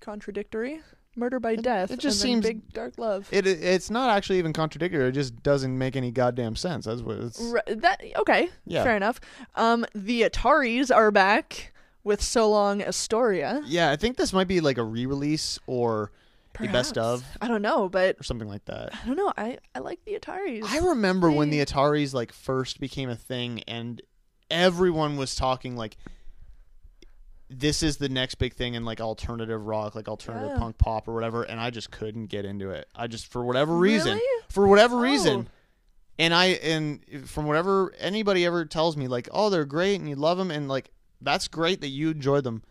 contradictory. Murder by Death. it just and then seems- Big Dark Love. It, it it's not actually even contradictory. It just doesn't make any goddamn sense. That's what it's. Ri- that okay, Yeah. fair enough. Um, the Ataris are back with So Long Astoria. Yeah, I think this might be like a re-release or a best of I don't know, but or something like that. I don't know. I I like the Ataris. I remember when the Ataris like first became a thing and everyone was talking like this is the next big thing in like alternative rock, like alternative Yeah. punk pop or whatever, and I just couldn't get into it. I just for whatever reason, Really? for whatever Oh. reason. And I and from whatever anybody ever tells me like, "Oh, they're great and you love them." And like that's great that you enjoy them,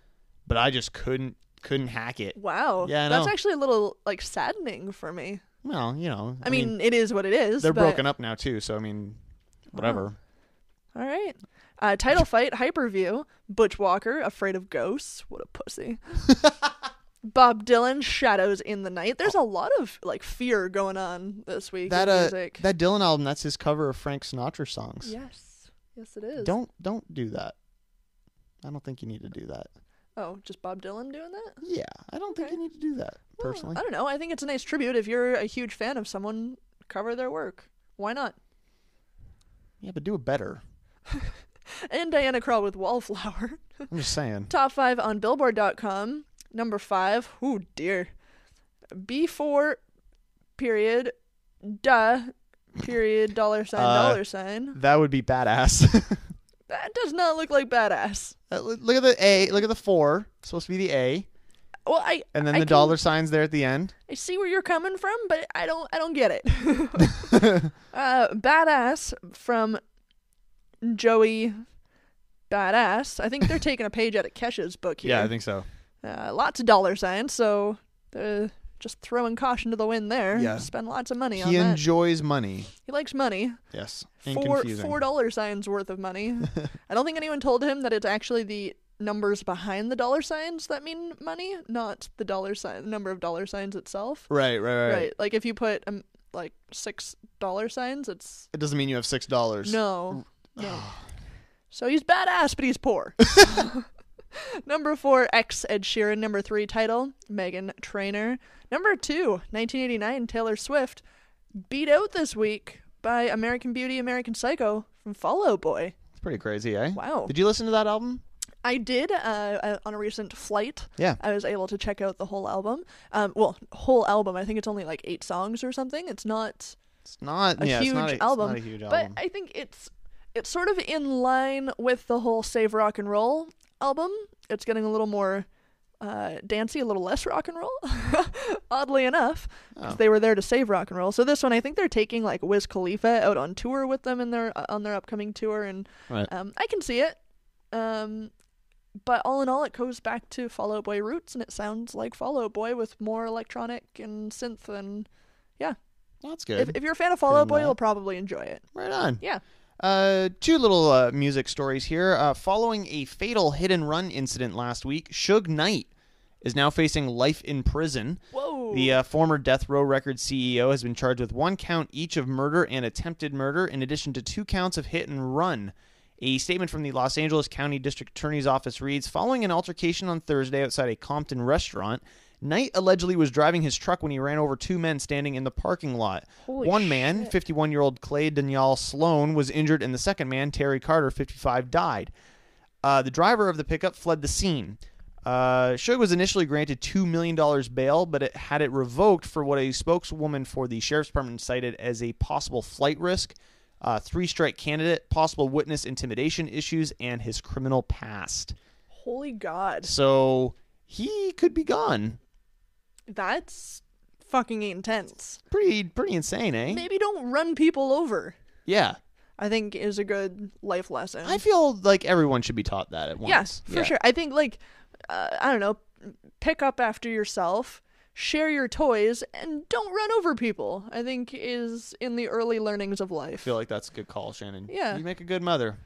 but I just couldn't couldn't hack it. Wow. Yeah, that's actually a little like saddening for me. Well, you know, I, mean, it is what it is. they're but- broken up now too, so I mean, whatever. All right. Uh, title fight, Hyperview, Butch Walker, Afraid of Ghosts. What a pussy. <laughs> Bob Dylan, Shadows in the Night. There's a lot of like fear going on this week that uh, that Dylan album, that's his cover of Frank Sinatra songs. yes, yes, it is. Don't don't do that. I don't think you need to do that. Oh, just Bob Dylan doing that? Yeah, I don't think you need to do that personally. I don't know. I think it's a nice tribute. If you're a huge fan of someone, cover their work. Why not? Yeah, but do it better. <laughs> And Diana Krall with Wallflower. <laughs> I'm just saying. Top five on Billboard.com. Number five. Oh dear. B4 period. Duh. Period. Dollar sign. Uh, dollar sign. That would be badass. <laughs> That does not look like badass. Uh, look at the A. Look at the four. It's supposed to be the A, Well, I and then I the can- dollar signs there at the end. I see where you're coming from, but I don't. I don't get it. <laughs> <laughs> uh, badass from Joey. Badass. I think they're <laughs> taking a page out of Kesha's book here. Yeah, I think so. Uh, lots of dollar signs, so uh, just throwing caution to the wind there. Yeah. Spend lots of money on He that. enjoys money. he likes money. Yes, and Four confusing. four dollar signs worth of money. <laughs> I don't think anyone told him that it's actually the numbers behind the dollar signs that mean money, not the dollar sign the number of dollar signs itself. Right, right, right. Like if you put um, like six dollar signs, it's It doesn't mean you have six dollars. no, no. <sighs> so he's badass, but he's poor. <laughs> <laughs> <laughs> Number four, ex Ed Sheeran. Number three, title Meghan Trainor. Number two, 1989, Taylor Swift. Beat out this week by American Beauty, American Psycho from Fall Out Boy. It's pretty crazy, eh? Wow. Did you listen to that album? I did uh, uh, on a recent flight. Yeah. I was able to check out the whole album. Um, well, whole album. I think it's only like eight songs or something. It's not It's not. a yeah, huge it's not a, album, not a huge but. I think it's it's sort of in line with the whole Save Rock and Roll album. It's getting a little more uh, dancey, a little less rock and roll. <laughs> Oddly enough, 'cause Oh. they were there to save rock and roll. So this one, I think they're taking like Wiz Khalifa out on tour with them in their uh, on their upcoming tour, and Right. um, I can see it. Um, but all in all, it goes back to Fall Out Boy roots, and it sounds like Fall Out Boy with more electronic and synth, and yeah, That's good. if, if you're a fan of Fall Out Boy, enough. you'll probably enjoy it. Right on. Yeah. Uh, two little uh, music stories here. Uh, following a fatal hit and run incident last week, Suge Knight is now facing life in prison. Whoa. The uh, former Death Row Records CEO has been charged with one count each of murder and attempted murder, in addition to two counts of hit and run. A statement from the Los Angeles County District Attorney's Office reads Following an altercation on Thursday outside a Compton restaurant, Knight allegedly was driving his truck when he ran over two men standing in the parking lot. Holy One man, 51 year old Clay Daniel Sloan, was injured, and the second man, Terry Carter, 55, died. Uh, the driver of the pickup fled the scene. Uh, Suge was initially granted $2 million bail, but it had it revoked for what a spokeswoman for the sheriff's department cited as a possible flight risk, uh, three strike candidate, possible witness intimidation issues, and his criminal past. Holy God. So he could be gone. That's fucking intense. Pretty, pretty insane, eh? Maybe don't run people over. Yeah. I think is a good life lesson. I feel like everyone should be taught that at once. Yes, for sure. I think like uh, I don't know, pick up after yourself, share your toys, and don't run over people. I think is in the early learnings of life. I feel like that's a good call, Shannon. Yeah. You make a good mother.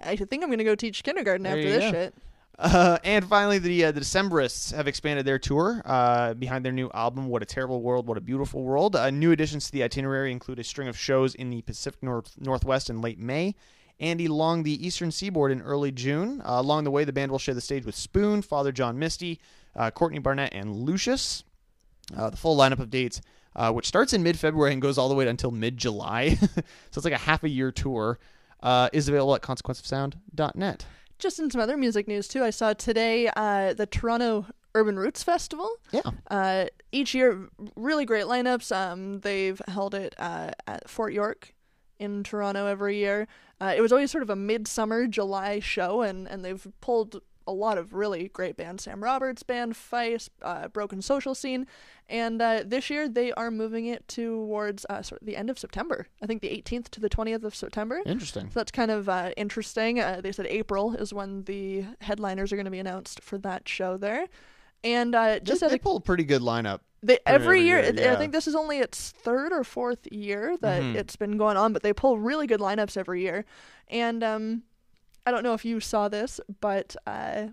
I think I'm gonna go teach kindergarten There after this go. shit. Uh, and finally, the uh, the Decemberists have expanded their tour uh, behind their new album, "What a Terrible World, What a Beautiful World." Uh, new additions to the itinerary include a string of shows in the Pacific North- Northwest in late May, and along the Eastern Seaboard in early June. Uh, along the way, the band will share the stage with Spoon, Father John Misty, uh, Courtney Barnett, and Lucius. The full lineup of dates, which starts in mid-February and goes all the way until mid-July, <laughs> so it's like a half a year tour, is available at consequenceofsound.net. Just in some other music news too, I saw today uh, the Toronto Urban Roots Festival. Yeah. Uh, each year, really great lineups. Um, they've held it uh, at Fort York in Toronto every year. Uh, it was always sort of a midsummer July show, and, and they've pulled a lot of really great bands. Sam Roberts Band, Feist, uh, Broken Social Scene, and uh, this year they are moving it towards uh, sort of the end of September. I think the 18th to the 20th of September. Interesting. So that's kind of uh, interesting. Uh, they said April is when the headliners are going to be announced for that show there, and uh, just They, they a pull a pretty good lineup. they, every every year, year, it- I think this is only its third or fourth year that Mhm. it's been going on, but they pull really good lineups every year. And um, I don't know if you saw this, but uh,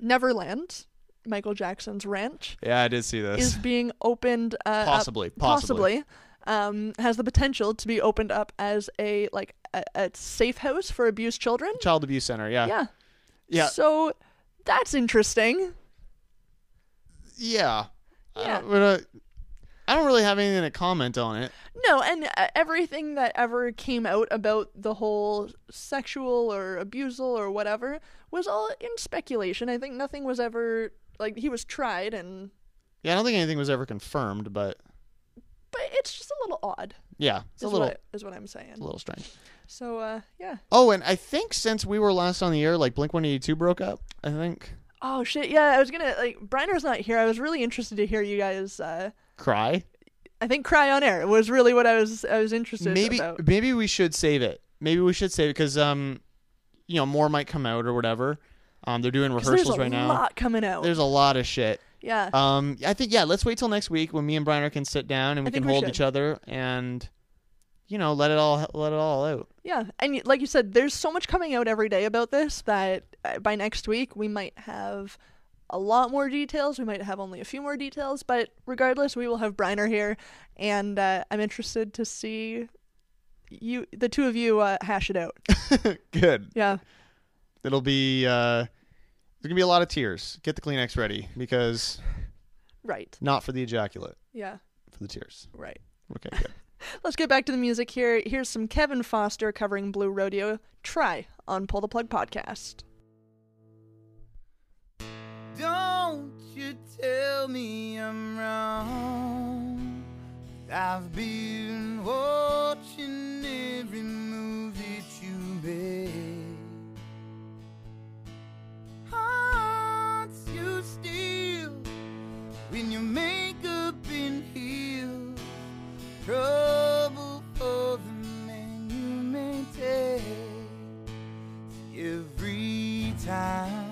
Neverland, Michael Jackson's ranch, Yeah, I did see this. is being opened uh, up- Possibly, possibly, um, has the potential to be opened up as a like a, a safe house for abused children. Child Abuse Center, yeah. Yeah. Yeah. So that's interesting. Yeah. Yeah. uh, I don't really have anything to comment on it. No, and uh, everything that ever came out about the whole sexual or abusal or whatever was all in speculation. I think nothing was ever like he was tried and Yeah, I don't think anything was ever confirmed, but but it's just a little odd. yeah, it's a little, what I, is what I'm saying. a little strange. So uh yeah. Oh, and I think since we were last on the air, like Blink One Eighty Two broke up. I think Oh shit, yeah, I was gonna like Briner's not here. I was really interested to hear you guys uh cry. I think cry on air was really what I was I was interested Maybe about. maybe we should save it. Maybe we should save it because um, you know, more might come out or whatever. Um, they're doing rehearsals right now. there's a lot coming out. There's a lot of shit. Yeah. Um, I think yeah. Let's wait till next week when me and Briner can sit down and we can we hold should. each other and, you know, let it all let it all out. Yeah, and like you said, there's so much coming out every day about this that uh, by next week we might have a lot more details. We might have only a few more details, but regardless, we will have Briner here, and uh, I'm interested to see you, the two of you, uh, hash it out. <laughs> Good. Yeah. It'll be uh, there's gonna be a lot of tears. Get the Kleenex ready because Right. not for the ejaculate, Yeah. for the tears. Right. Okay, good. <laughs> Let's get back to the music here. Here's some Kevin Foster covering Blue Rodeo. Try on Pull the Plug podcast. Don't you tell me I'm wrong. I've been watching every move that you make. Hearts you steal when your makeup in heels. Trouble for the man you may take. Every time you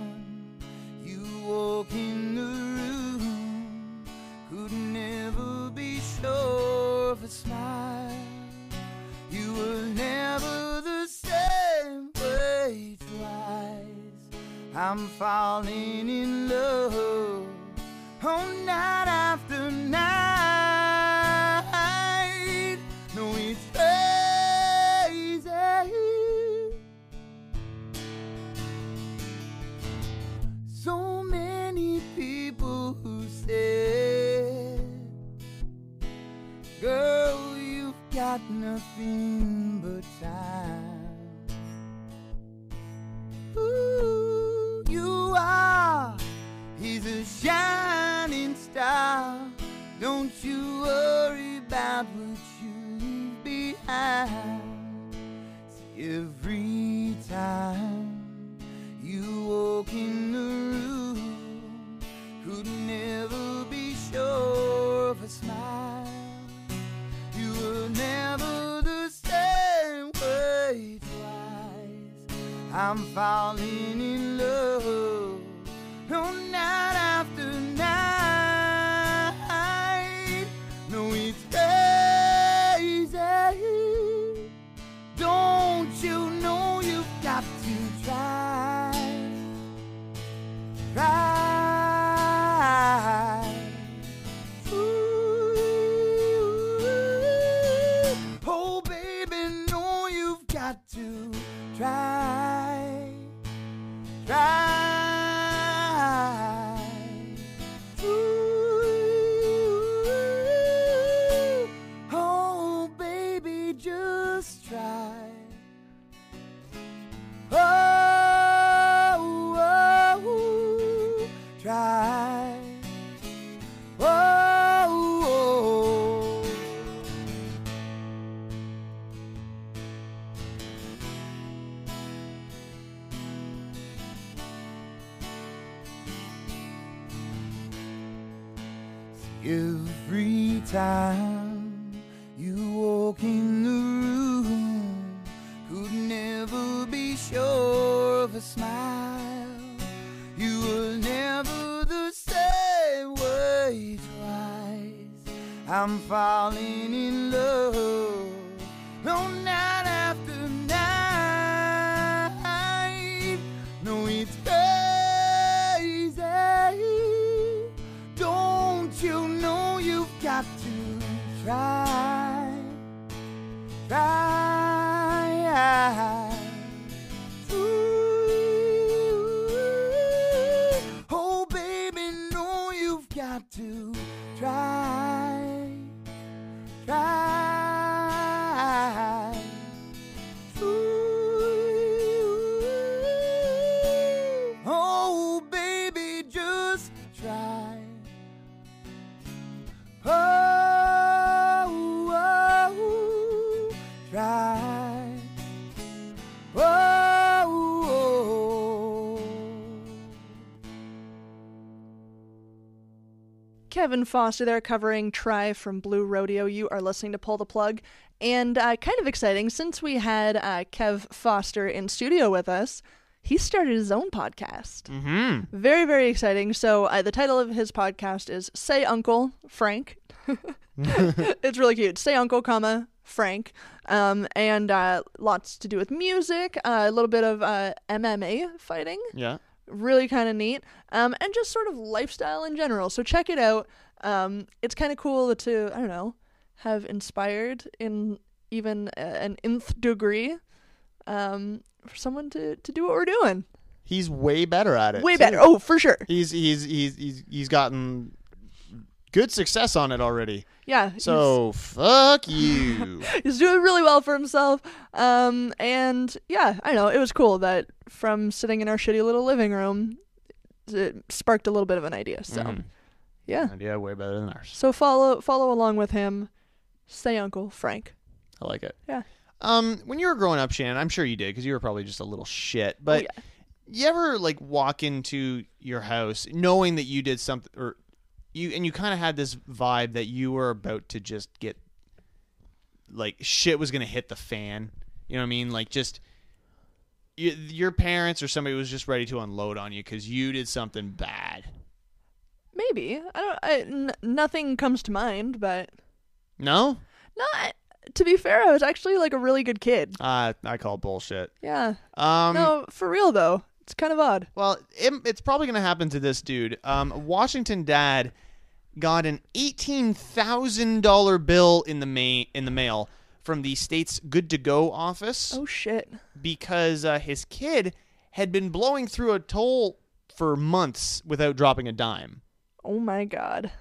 walk in the room, could never be sure of a smile. You were never the same way twice. I'm falling in love on night after night. Girl, you've got nothing but time. Ooh, you are, he's a shining star. Don't you worry about what you leave behind. See, every time you walk in the room, could never be sure of a smile. I'm falling in love oh. Oh, oh. Kevin Foster there covering Try from Blue Rodeo. You are listening to Pull the Plug. And uh, kind of exciting, since we had uh, Kev Foster in studio with us, he started his own podcast. Mm-hmm. Very, very exciting. So uh, the title of his podcast is Say Uncle Frank. <laughs> <laughs> it's really cute. Say Uncle, comma Frank, um, and uh, lots to do with music, uh, a little bit of uh, MMA fighting. Yeah. Really kind of neat, um, and just sort of lifestyle in general. So check it out. Um, it's kind of cool to I don't know have inspired in even a- an nth degree um, for someone to to do what we're doing. He's way better at it. Way too. better. Oh, for sure. He's he's he's he's he's gotten good success on it already. Yeah. So fuck you. <laughs> he's doing really well for himself. Um, and yeah, I know it was cool that from sitting in our shitty little living room, it sparked a little bit of an idea. So Mhm. yeah, Yeah, way better than ours. so follow follow along with him. Say Uncle Frank. I like it. Yeah. Um, when you were growing up, Shannon, I'm sure you did because you were probably just a little shit. But yeah. you ever like walk into your house knowing that you did something, or you and you kind of had this vibe that you were about to just get like shit was gonna hit the fan. You know what I mean? Like just you, your parents or somebody was just ready to unload on you because you did something bad. Maybe I don't. I, n- nothing comes to mind, but No, not to be fair, I was actually like a really good kid. uh, I call bullshit. Yeah. Um, no, for real though. It's kind of odd. Well, it, it's probably going to happen to this dude. Um, Washington dad got an eighteen thousand dollar bill in the ma- in the mail from the state's Good to Go office. Oh shit! Because uh, his kid had been blowing through a toll for months without dropping a dime. Oh my god.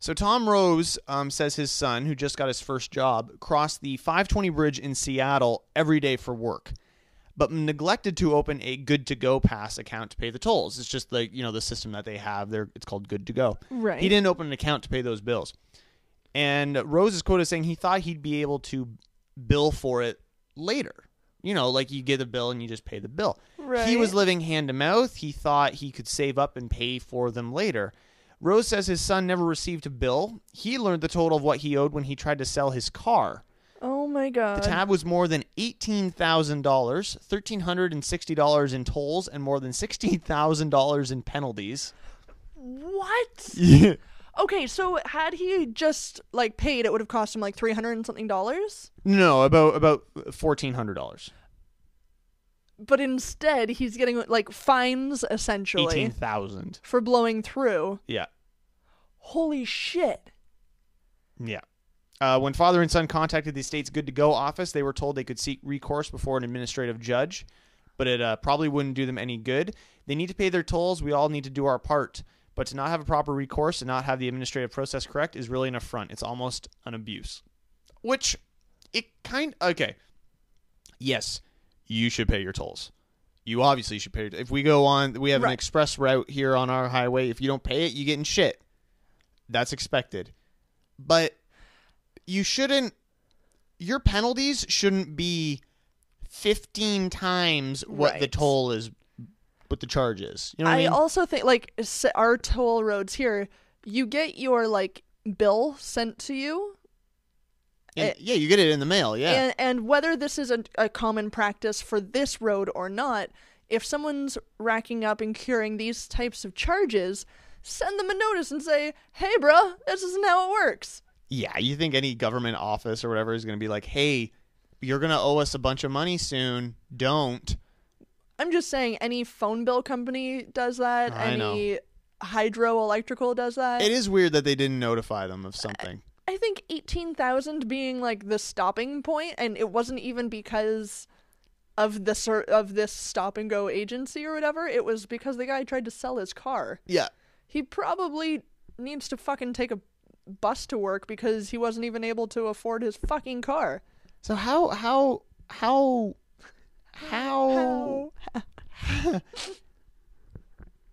So Tom Rose um, says his son, who just got his first job, crossed the 520 bridge in Seattle every day for work, but neglected to open a Good to Go Pass account to pay the tolls. It's just like you know the system that they have. There, it's called Good to Go. Right. He didn't open an account to pay those bills, and Rose is quoted saying he thought he'd be able to bill for it later. You know, like you get a bill and you just pay the bill. Right. He was living hand to mouth. He thought he could save up and pay for them later. Rose says his son never received a bill. He learned the total of what he owed when he tried to sell his car. Oh my god. The tab was more than eighteen thousand dollars, thirteen hundred and sixty dollars in tolls, and more than sixteen thousand dollars in penalties. What? <laughs> Yeah. Okay, so had he just like paid, it would have cost him like three hundred and something dollars. No, about about fourteen hundred dollars. But instead, he's getting like fines essentially Eighteen thousand. for blowing through. Yeah. Holy shit! Yeah. Uh, when father and son contacted the state's Good to Go office, they were told they could seek recourse before an administrative judge, but it uh, probably wouldn't do them any good. They need to pay their tolls. We all need to do our part. But to not have a proper recourse and not have the administrative process correct is really an affront. It's almost an abuse. Which it kind okay. Yes, you should pay your tolls. You obviously should pay. Your, if we go on, we have an express route here on our highway. If you don't pay it, you get in shit. That's expected. But you shouldn't your penalties shouldn't be 15 times what the toll is what the charge is. You know what I, I mean? also think like our toll roads here, you get your like bill sent to you, And- eh. yeah, you get it in the mail, yeah. and and whether this is a, a common practice for this road or not, if someone's racking up and curing these types of charges, send them a notice and say, "Hey, bro, this isn't how it works." Yeah, you think any government office or whatever is going to be like, "Hey, you're going to owe us a bunch of money soon. Don't." I'm just saying, any phone bill company does that. I know. any hydroelectrical does that. It is weird that they didn't notify them of something. I think eighteen thousand being like the stopping point, and it wasn't even because of the ser- of this stop and go agency or whatever. It was because the guy tried to sell his car. Yeah. He probably needs to fucking take a bus to work because he wasn't even able to afford his fucking car. So how how how how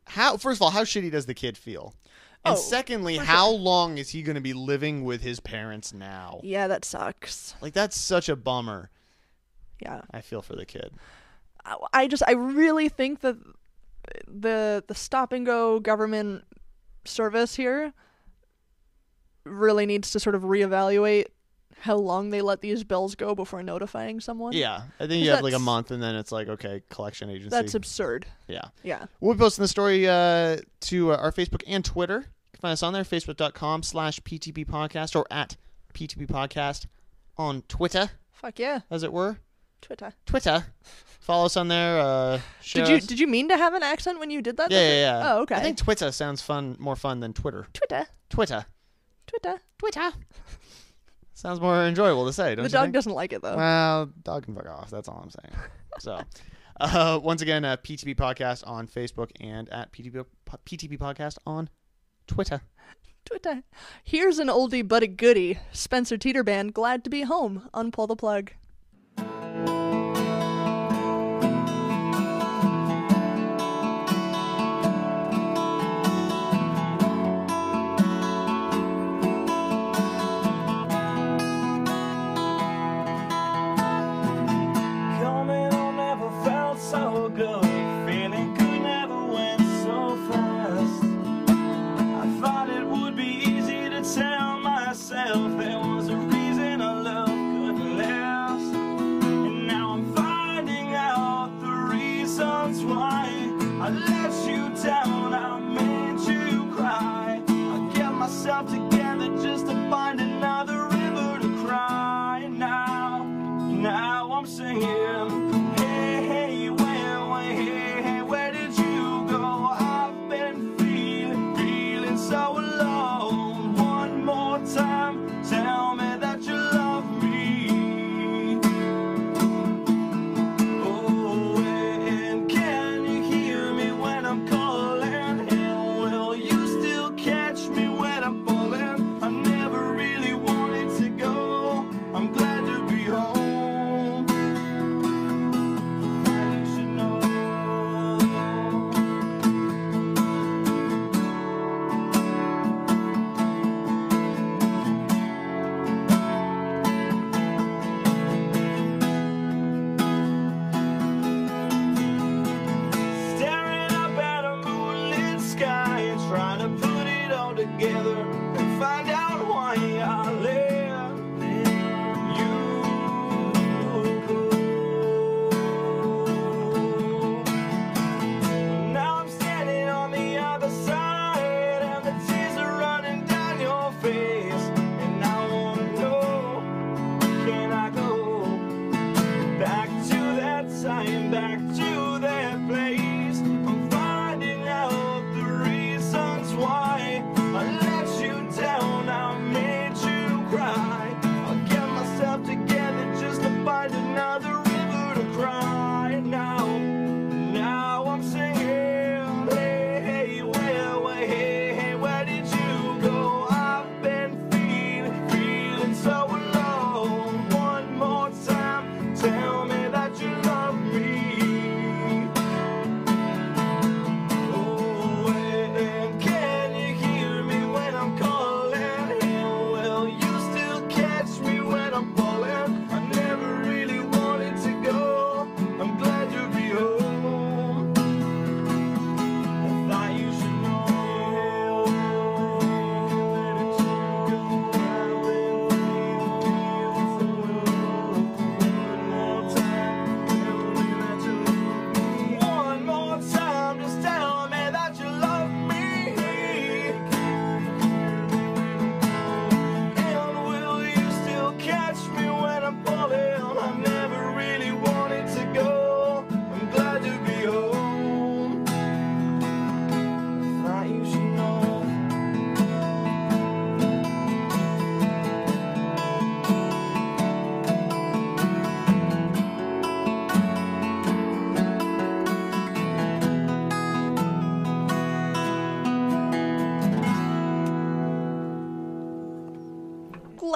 how <laughs> first of all, how shitty does the kid feel? And Oh, secondly, how long is he going to be living with his parents now? Yeah, that sucks. Like that's such a bummer. Yeah. I feel for the kid. I- I just I really think that the the stop and go government service here really needs to sort of reevaluate how long they let these bills go before notifying someone. Yeah, I think you have like a month, and then it's like okay, collection agency. That's absurd. Yeah. Yeah. We'll be posting the story uh, to uh, our Facebook and Twitter. You can find us on there, facebook.com slash PTP podcast or at PTP podcast on Twitter, Fuck yeah. as it were. Twitter. Twitter. Follow us on there. Uh, Did you us- did you mean to have an accent when you did that? Yeah, yeah, yeah. Oh, okay. I think Twitter sounds fun, more fun than Twitter. Twitter. Twitter. Twitter. Twitter. <laughs> Sounds more enjoyable to say, don't it? The you dog think? doesn't like it though. Well, dog can fuck off. That's all I'm saying. <laughs> So, uh, once again, uh, PTP Podcast on Facebook and at PTP, PTP Podcast on Twitter. Twitter. Here's an oldie but a goodie. Spencer Teeter Band, glad to be home on Pull the Plug.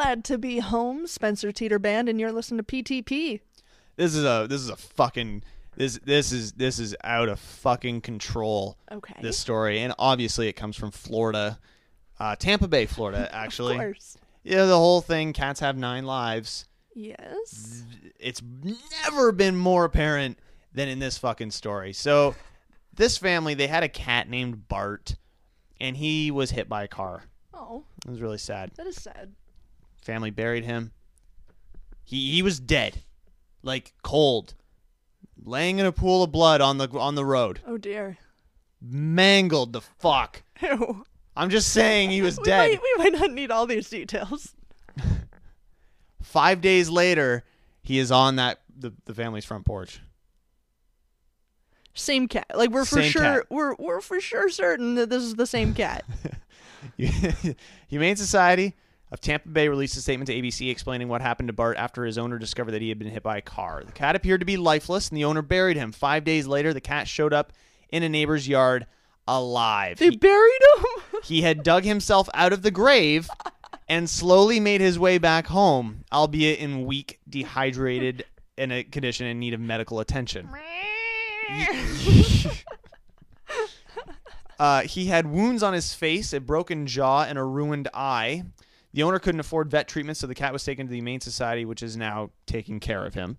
Glad to be home, Spencer Teeter Band, and you're listening to PTP. This is a this is a fucking this this is this is out of fucking control. Okay. This story, and obviously it comes from Florida, uh, Tampa Bay, Florida. <laughs> Actually, course. yeah, the whole thing. Cats have nine lives. Yes. It's never been more apparent than in this fucking story. So, this family they had a cat named Bart, and he was hit by a car. Oh, It was really sad. that is sad. Family buried him. He he was dead, like cold, laying in a pool of blood on the on the road, Oh dear. mangled the fuck. <laughs> Ew. I'm just saying he was We dead. might, we might not need all these details. <laughs> Five days later, he is on that the, the family's front porch. Same cat. Like we're for Same sure cat. we're we're for sure certain that this is the same cat. <laughs> Humane Society of Tampa Bay released a statement to ABC explaining what happened to Bart after his owner discovered that he had been hit by a car. The cat appeared to be lifeless, and the owner buried him. Five days later, the cat showed up in a neighbor's yard alive. they He- buried him. <laughs> he had dug himself out of the grave and slowly made his way back home, albeit in weak, dehydrated, in a condition in need of medical attention. <laughs> uh, he had wounds on his face, a broken jaw, and a ruined eye. The owner couldn't afford vet treatment, so the cat was taken to the Humane Society, which is now taking care of him.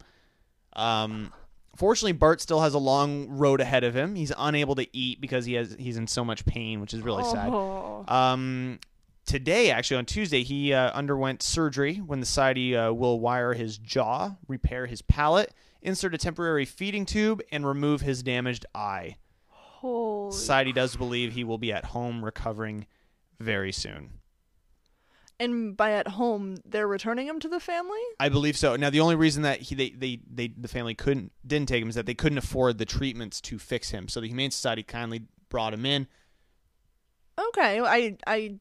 Um, fortunately, Bart still has a long road ahead of him. He's unable to eat because he has he's in so much pain, which is really sad. Oh. Um, today, actually on Tuesday, he uh, underwent surgery when the society uh, will wire his jaw, repair his palate, insert a temporary feeding tube, and remove his damaged eye. Holy. Society does believe he will be at home recovering very soon. And by at home, they're returning him to the family. I believe so. Now, the only reason that he they, they, they the family couldn't didn't take him is that they couldn't afford the treatments to fix him. So the Humane Society kindly brought him in. Okay, I I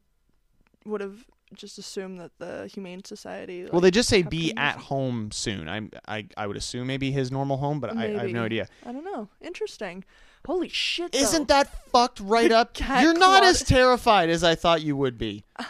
would have just assumed that the Humane Society. Well, they just say be at home soon. I I I would assume maybe his normal home, but I, I have no idea. I don't know. Interesting. Holy shit! though. Isn't that fucked right up? You're not clawed- as terrified as I thought you would be. <laughs>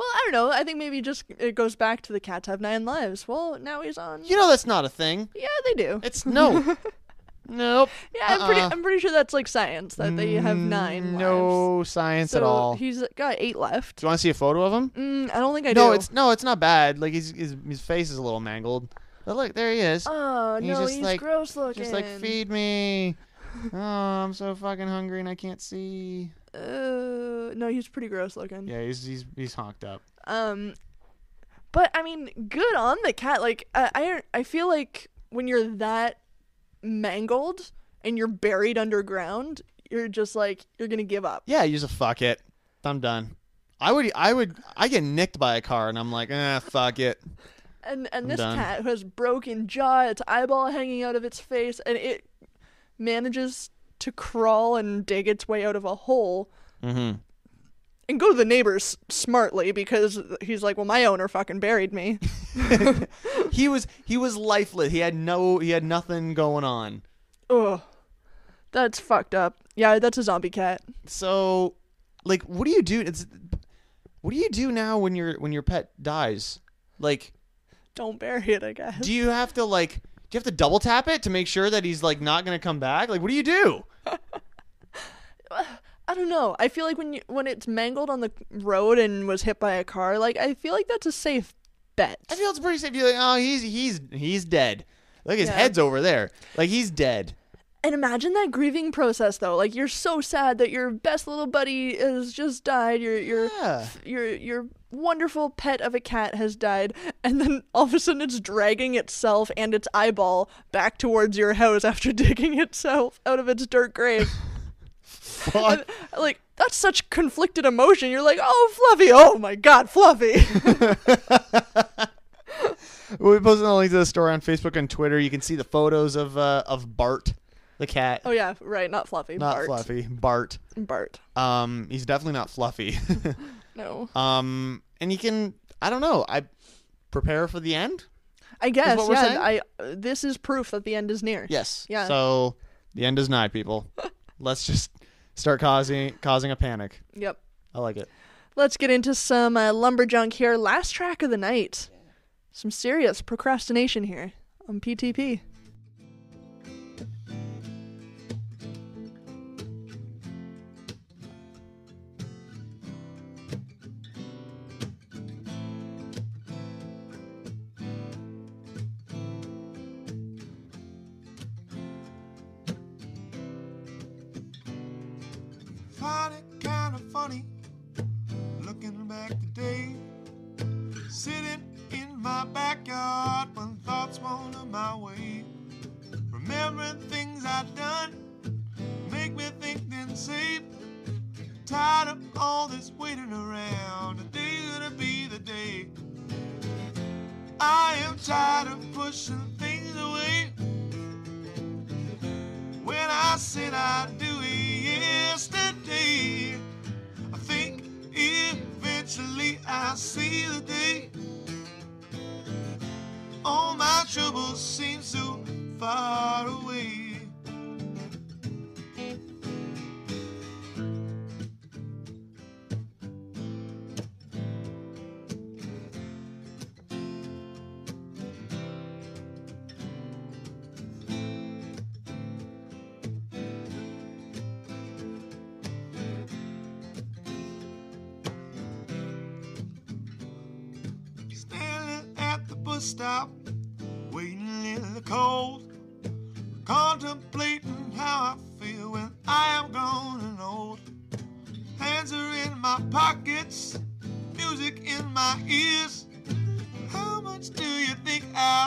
Well, I don't know. I think maybe just it goes back to the cats have nine lives. Well, now he's on. You know that's not a thing. Yeah, they do. It's no. <laughs> nope. Yeah, I'm pretty. Uh-uh. I'm pretty sure that's like science that they have nine. No lives. science So at all. Do He's got eight left. Do you want to see a photo of him? Mm, I don't think I no, do. it's no, it's not bad. Like his his, his face is a little mangled. But look, there he is. Oh He's no, just he's like- gross looking. Just like feed me. <laughs> oh, I'm so fucking hungry and I can't see. Uh, no, he's pretty gross looking. Yeah, he's he's he's honked up. Um, but I mean, good on the cat. Like I, I, I feel like when you're that mangled and you're buried underground, you're just like you're gonna give up. Yeah, you just fuck it. I'm done. I would I would I get nicked by a car and I'm like, ah, fuck it. And and I'm this done. cat has broken jaw, its eyeball hanging out of its face, and it manages to crawl and dig its way out of a hole Mm-hmm. and go to the neighbors smartly because he's like, well, my owner fucking buried me. <laughs> <laughs> he was he was lifeless. He had no he had nothing going on. Ugh, that's fucked up. Yeah, that's a zombie cat. So, like, what do you do? It's what do you do now when your when your pet dies? Like, Don't bury it, I guess. do you have to like do you have to double tap it to make sure that he's like not gonna come back? Like, what do you do? <laughs> I don't know. I feel like when you when it's mangled on the road and was hit by a car, like I feel like that's a safe bet. I feel it's pretty safe. You're like, oh, he's he's he's dead. Like his Yeah. head's over there. Like he's dead. And imagine that grieving process though. Like you're so sad that your best little buddy has just died. Your your Yeah. your your wonderful pet of a cat has died, and then all of a sudden it's dragging itself and its eyeball back towards your house after <laughs> digging itself out of its dirt grave. And, like that's such conflicted emotion. You're like, oh Fluffy, oh my God, Fluffy. <laughs> We'll be posting a link to the story on Facebook and Twitter. You can see the photos of uh, of Bart, the cat. oh yeah, right, not Fluffy. not Bart. Fluffy. Bart. Bart. Um, he's definitely not fluffy. <laughs> No. um, and you can I don't know. I prepare for the end. I guess yeah. saying? I this is proof that the end is near. Yes. Yeah. So the end is nigh, people. <laughs> Let's just start causing causing a panic. Yep. I like it. Let's get into some uh, lumberjunk here. Last track of the night. Some serious procrastination here on PTP. Funny looking back today. Sitting in my backyard when thoughts wander my way. Remembering things I've done make me think then say. Tired of all this waiting around. Today's gonna be the day. I am tired of pushing things away. When I said I'd do it yesterday, I'll see the day. All my troubles seem so far away.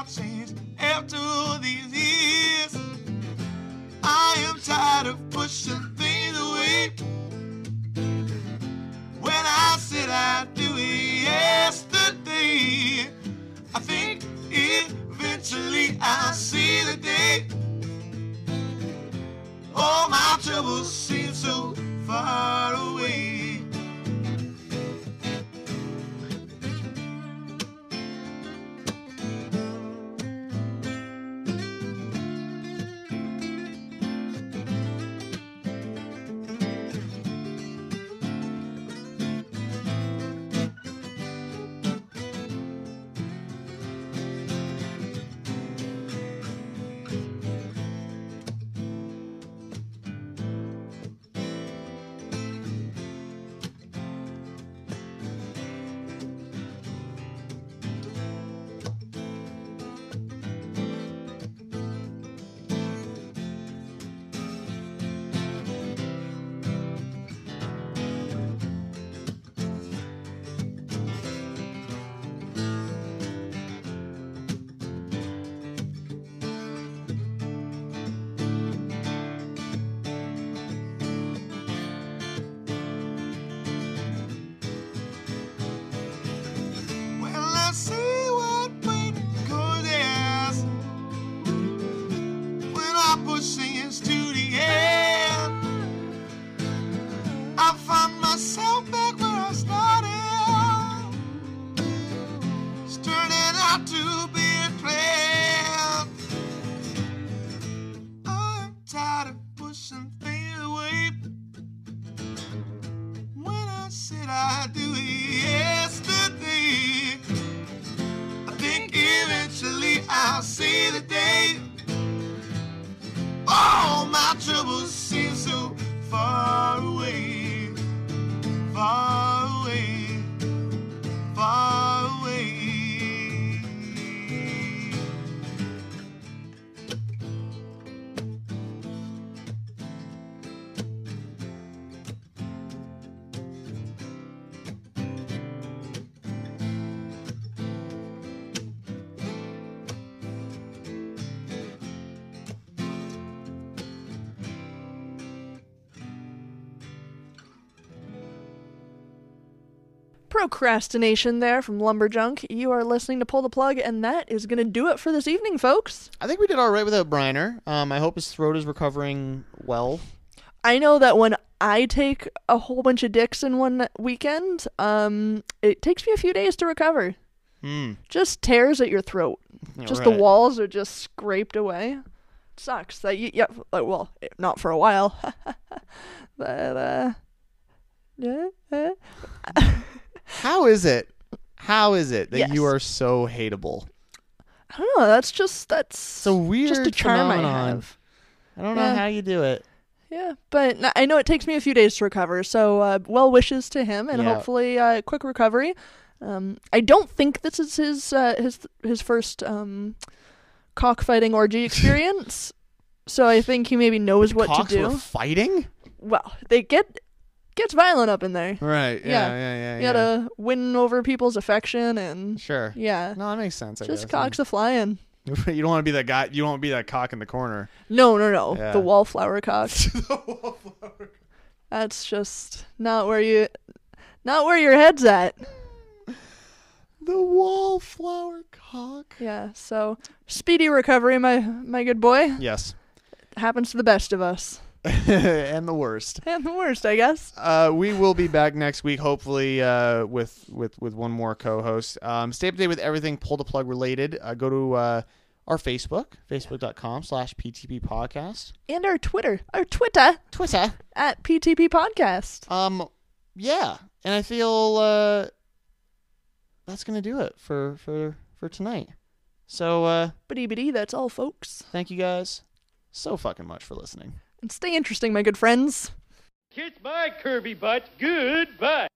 Change after Procrastination there from Lumberjunk. You are listening to Pull the Plug, and that is going to do it for this evening, folks. I think we did all right without Briner. Um, I hope his throat is recovering well. I know that when I take a whole bunch of dicks in one weekend, um, it takes me a few days to recover. Hmm. Just tears at your throat. Just the walls are just scraped away. sucks that you yeah like well not for a while, <laughs> but uh, yeah. <laughs> How is it? How is it that Yes. you are so hateable? I don't know. That's just that's so weird just a charm I phenomenon. have. I don't know how you do it. Yeah, but I know it takes me a few days to recover. So uh, well wishes to him, and Yeah. hopefully uh, quick recovery. Um, I don't think this is his uh, his his first um, cockfighting orgy <laughs> experience. so I think he maybe knows what Cocks to do. were fighting? well, they get gets violent up in there. Right. Yeah. Yeah. Yeah. You gotta win over people's affection and Sure. yeah. No, that makes sense. I Just guess. cocks a flying. <laughs> you don't want to be that guy. You don't want to be that cock in the corner. No, no, no. Yeah. The wallflower cock. <laughs> That's just not where you, not where your head's at. <laughs> The wallflower cock. Yeah. So speedy recovery, my my good boy. Yes. Happens to the best of us. <laughs> and the worst. <laughs> And the worst, I guess. Uh, we will be back next week, hopefully, uh, with with with one more co-host. Um, stay up to date with everything pull the plug related. Uh, go to uh, our Facebook, facebook.com slash PTP podcast. And our Twitter, our Twitter, Twitter at PTP Podcast. Um, yeah, and I feel uh, that's gonna do it for for for tonight. So, uh, Bitty bitty, that's all, folks. thank you guys so fucking much for listening. And stay interesting, my good friends. Kiss my curvy butt. Goodbye.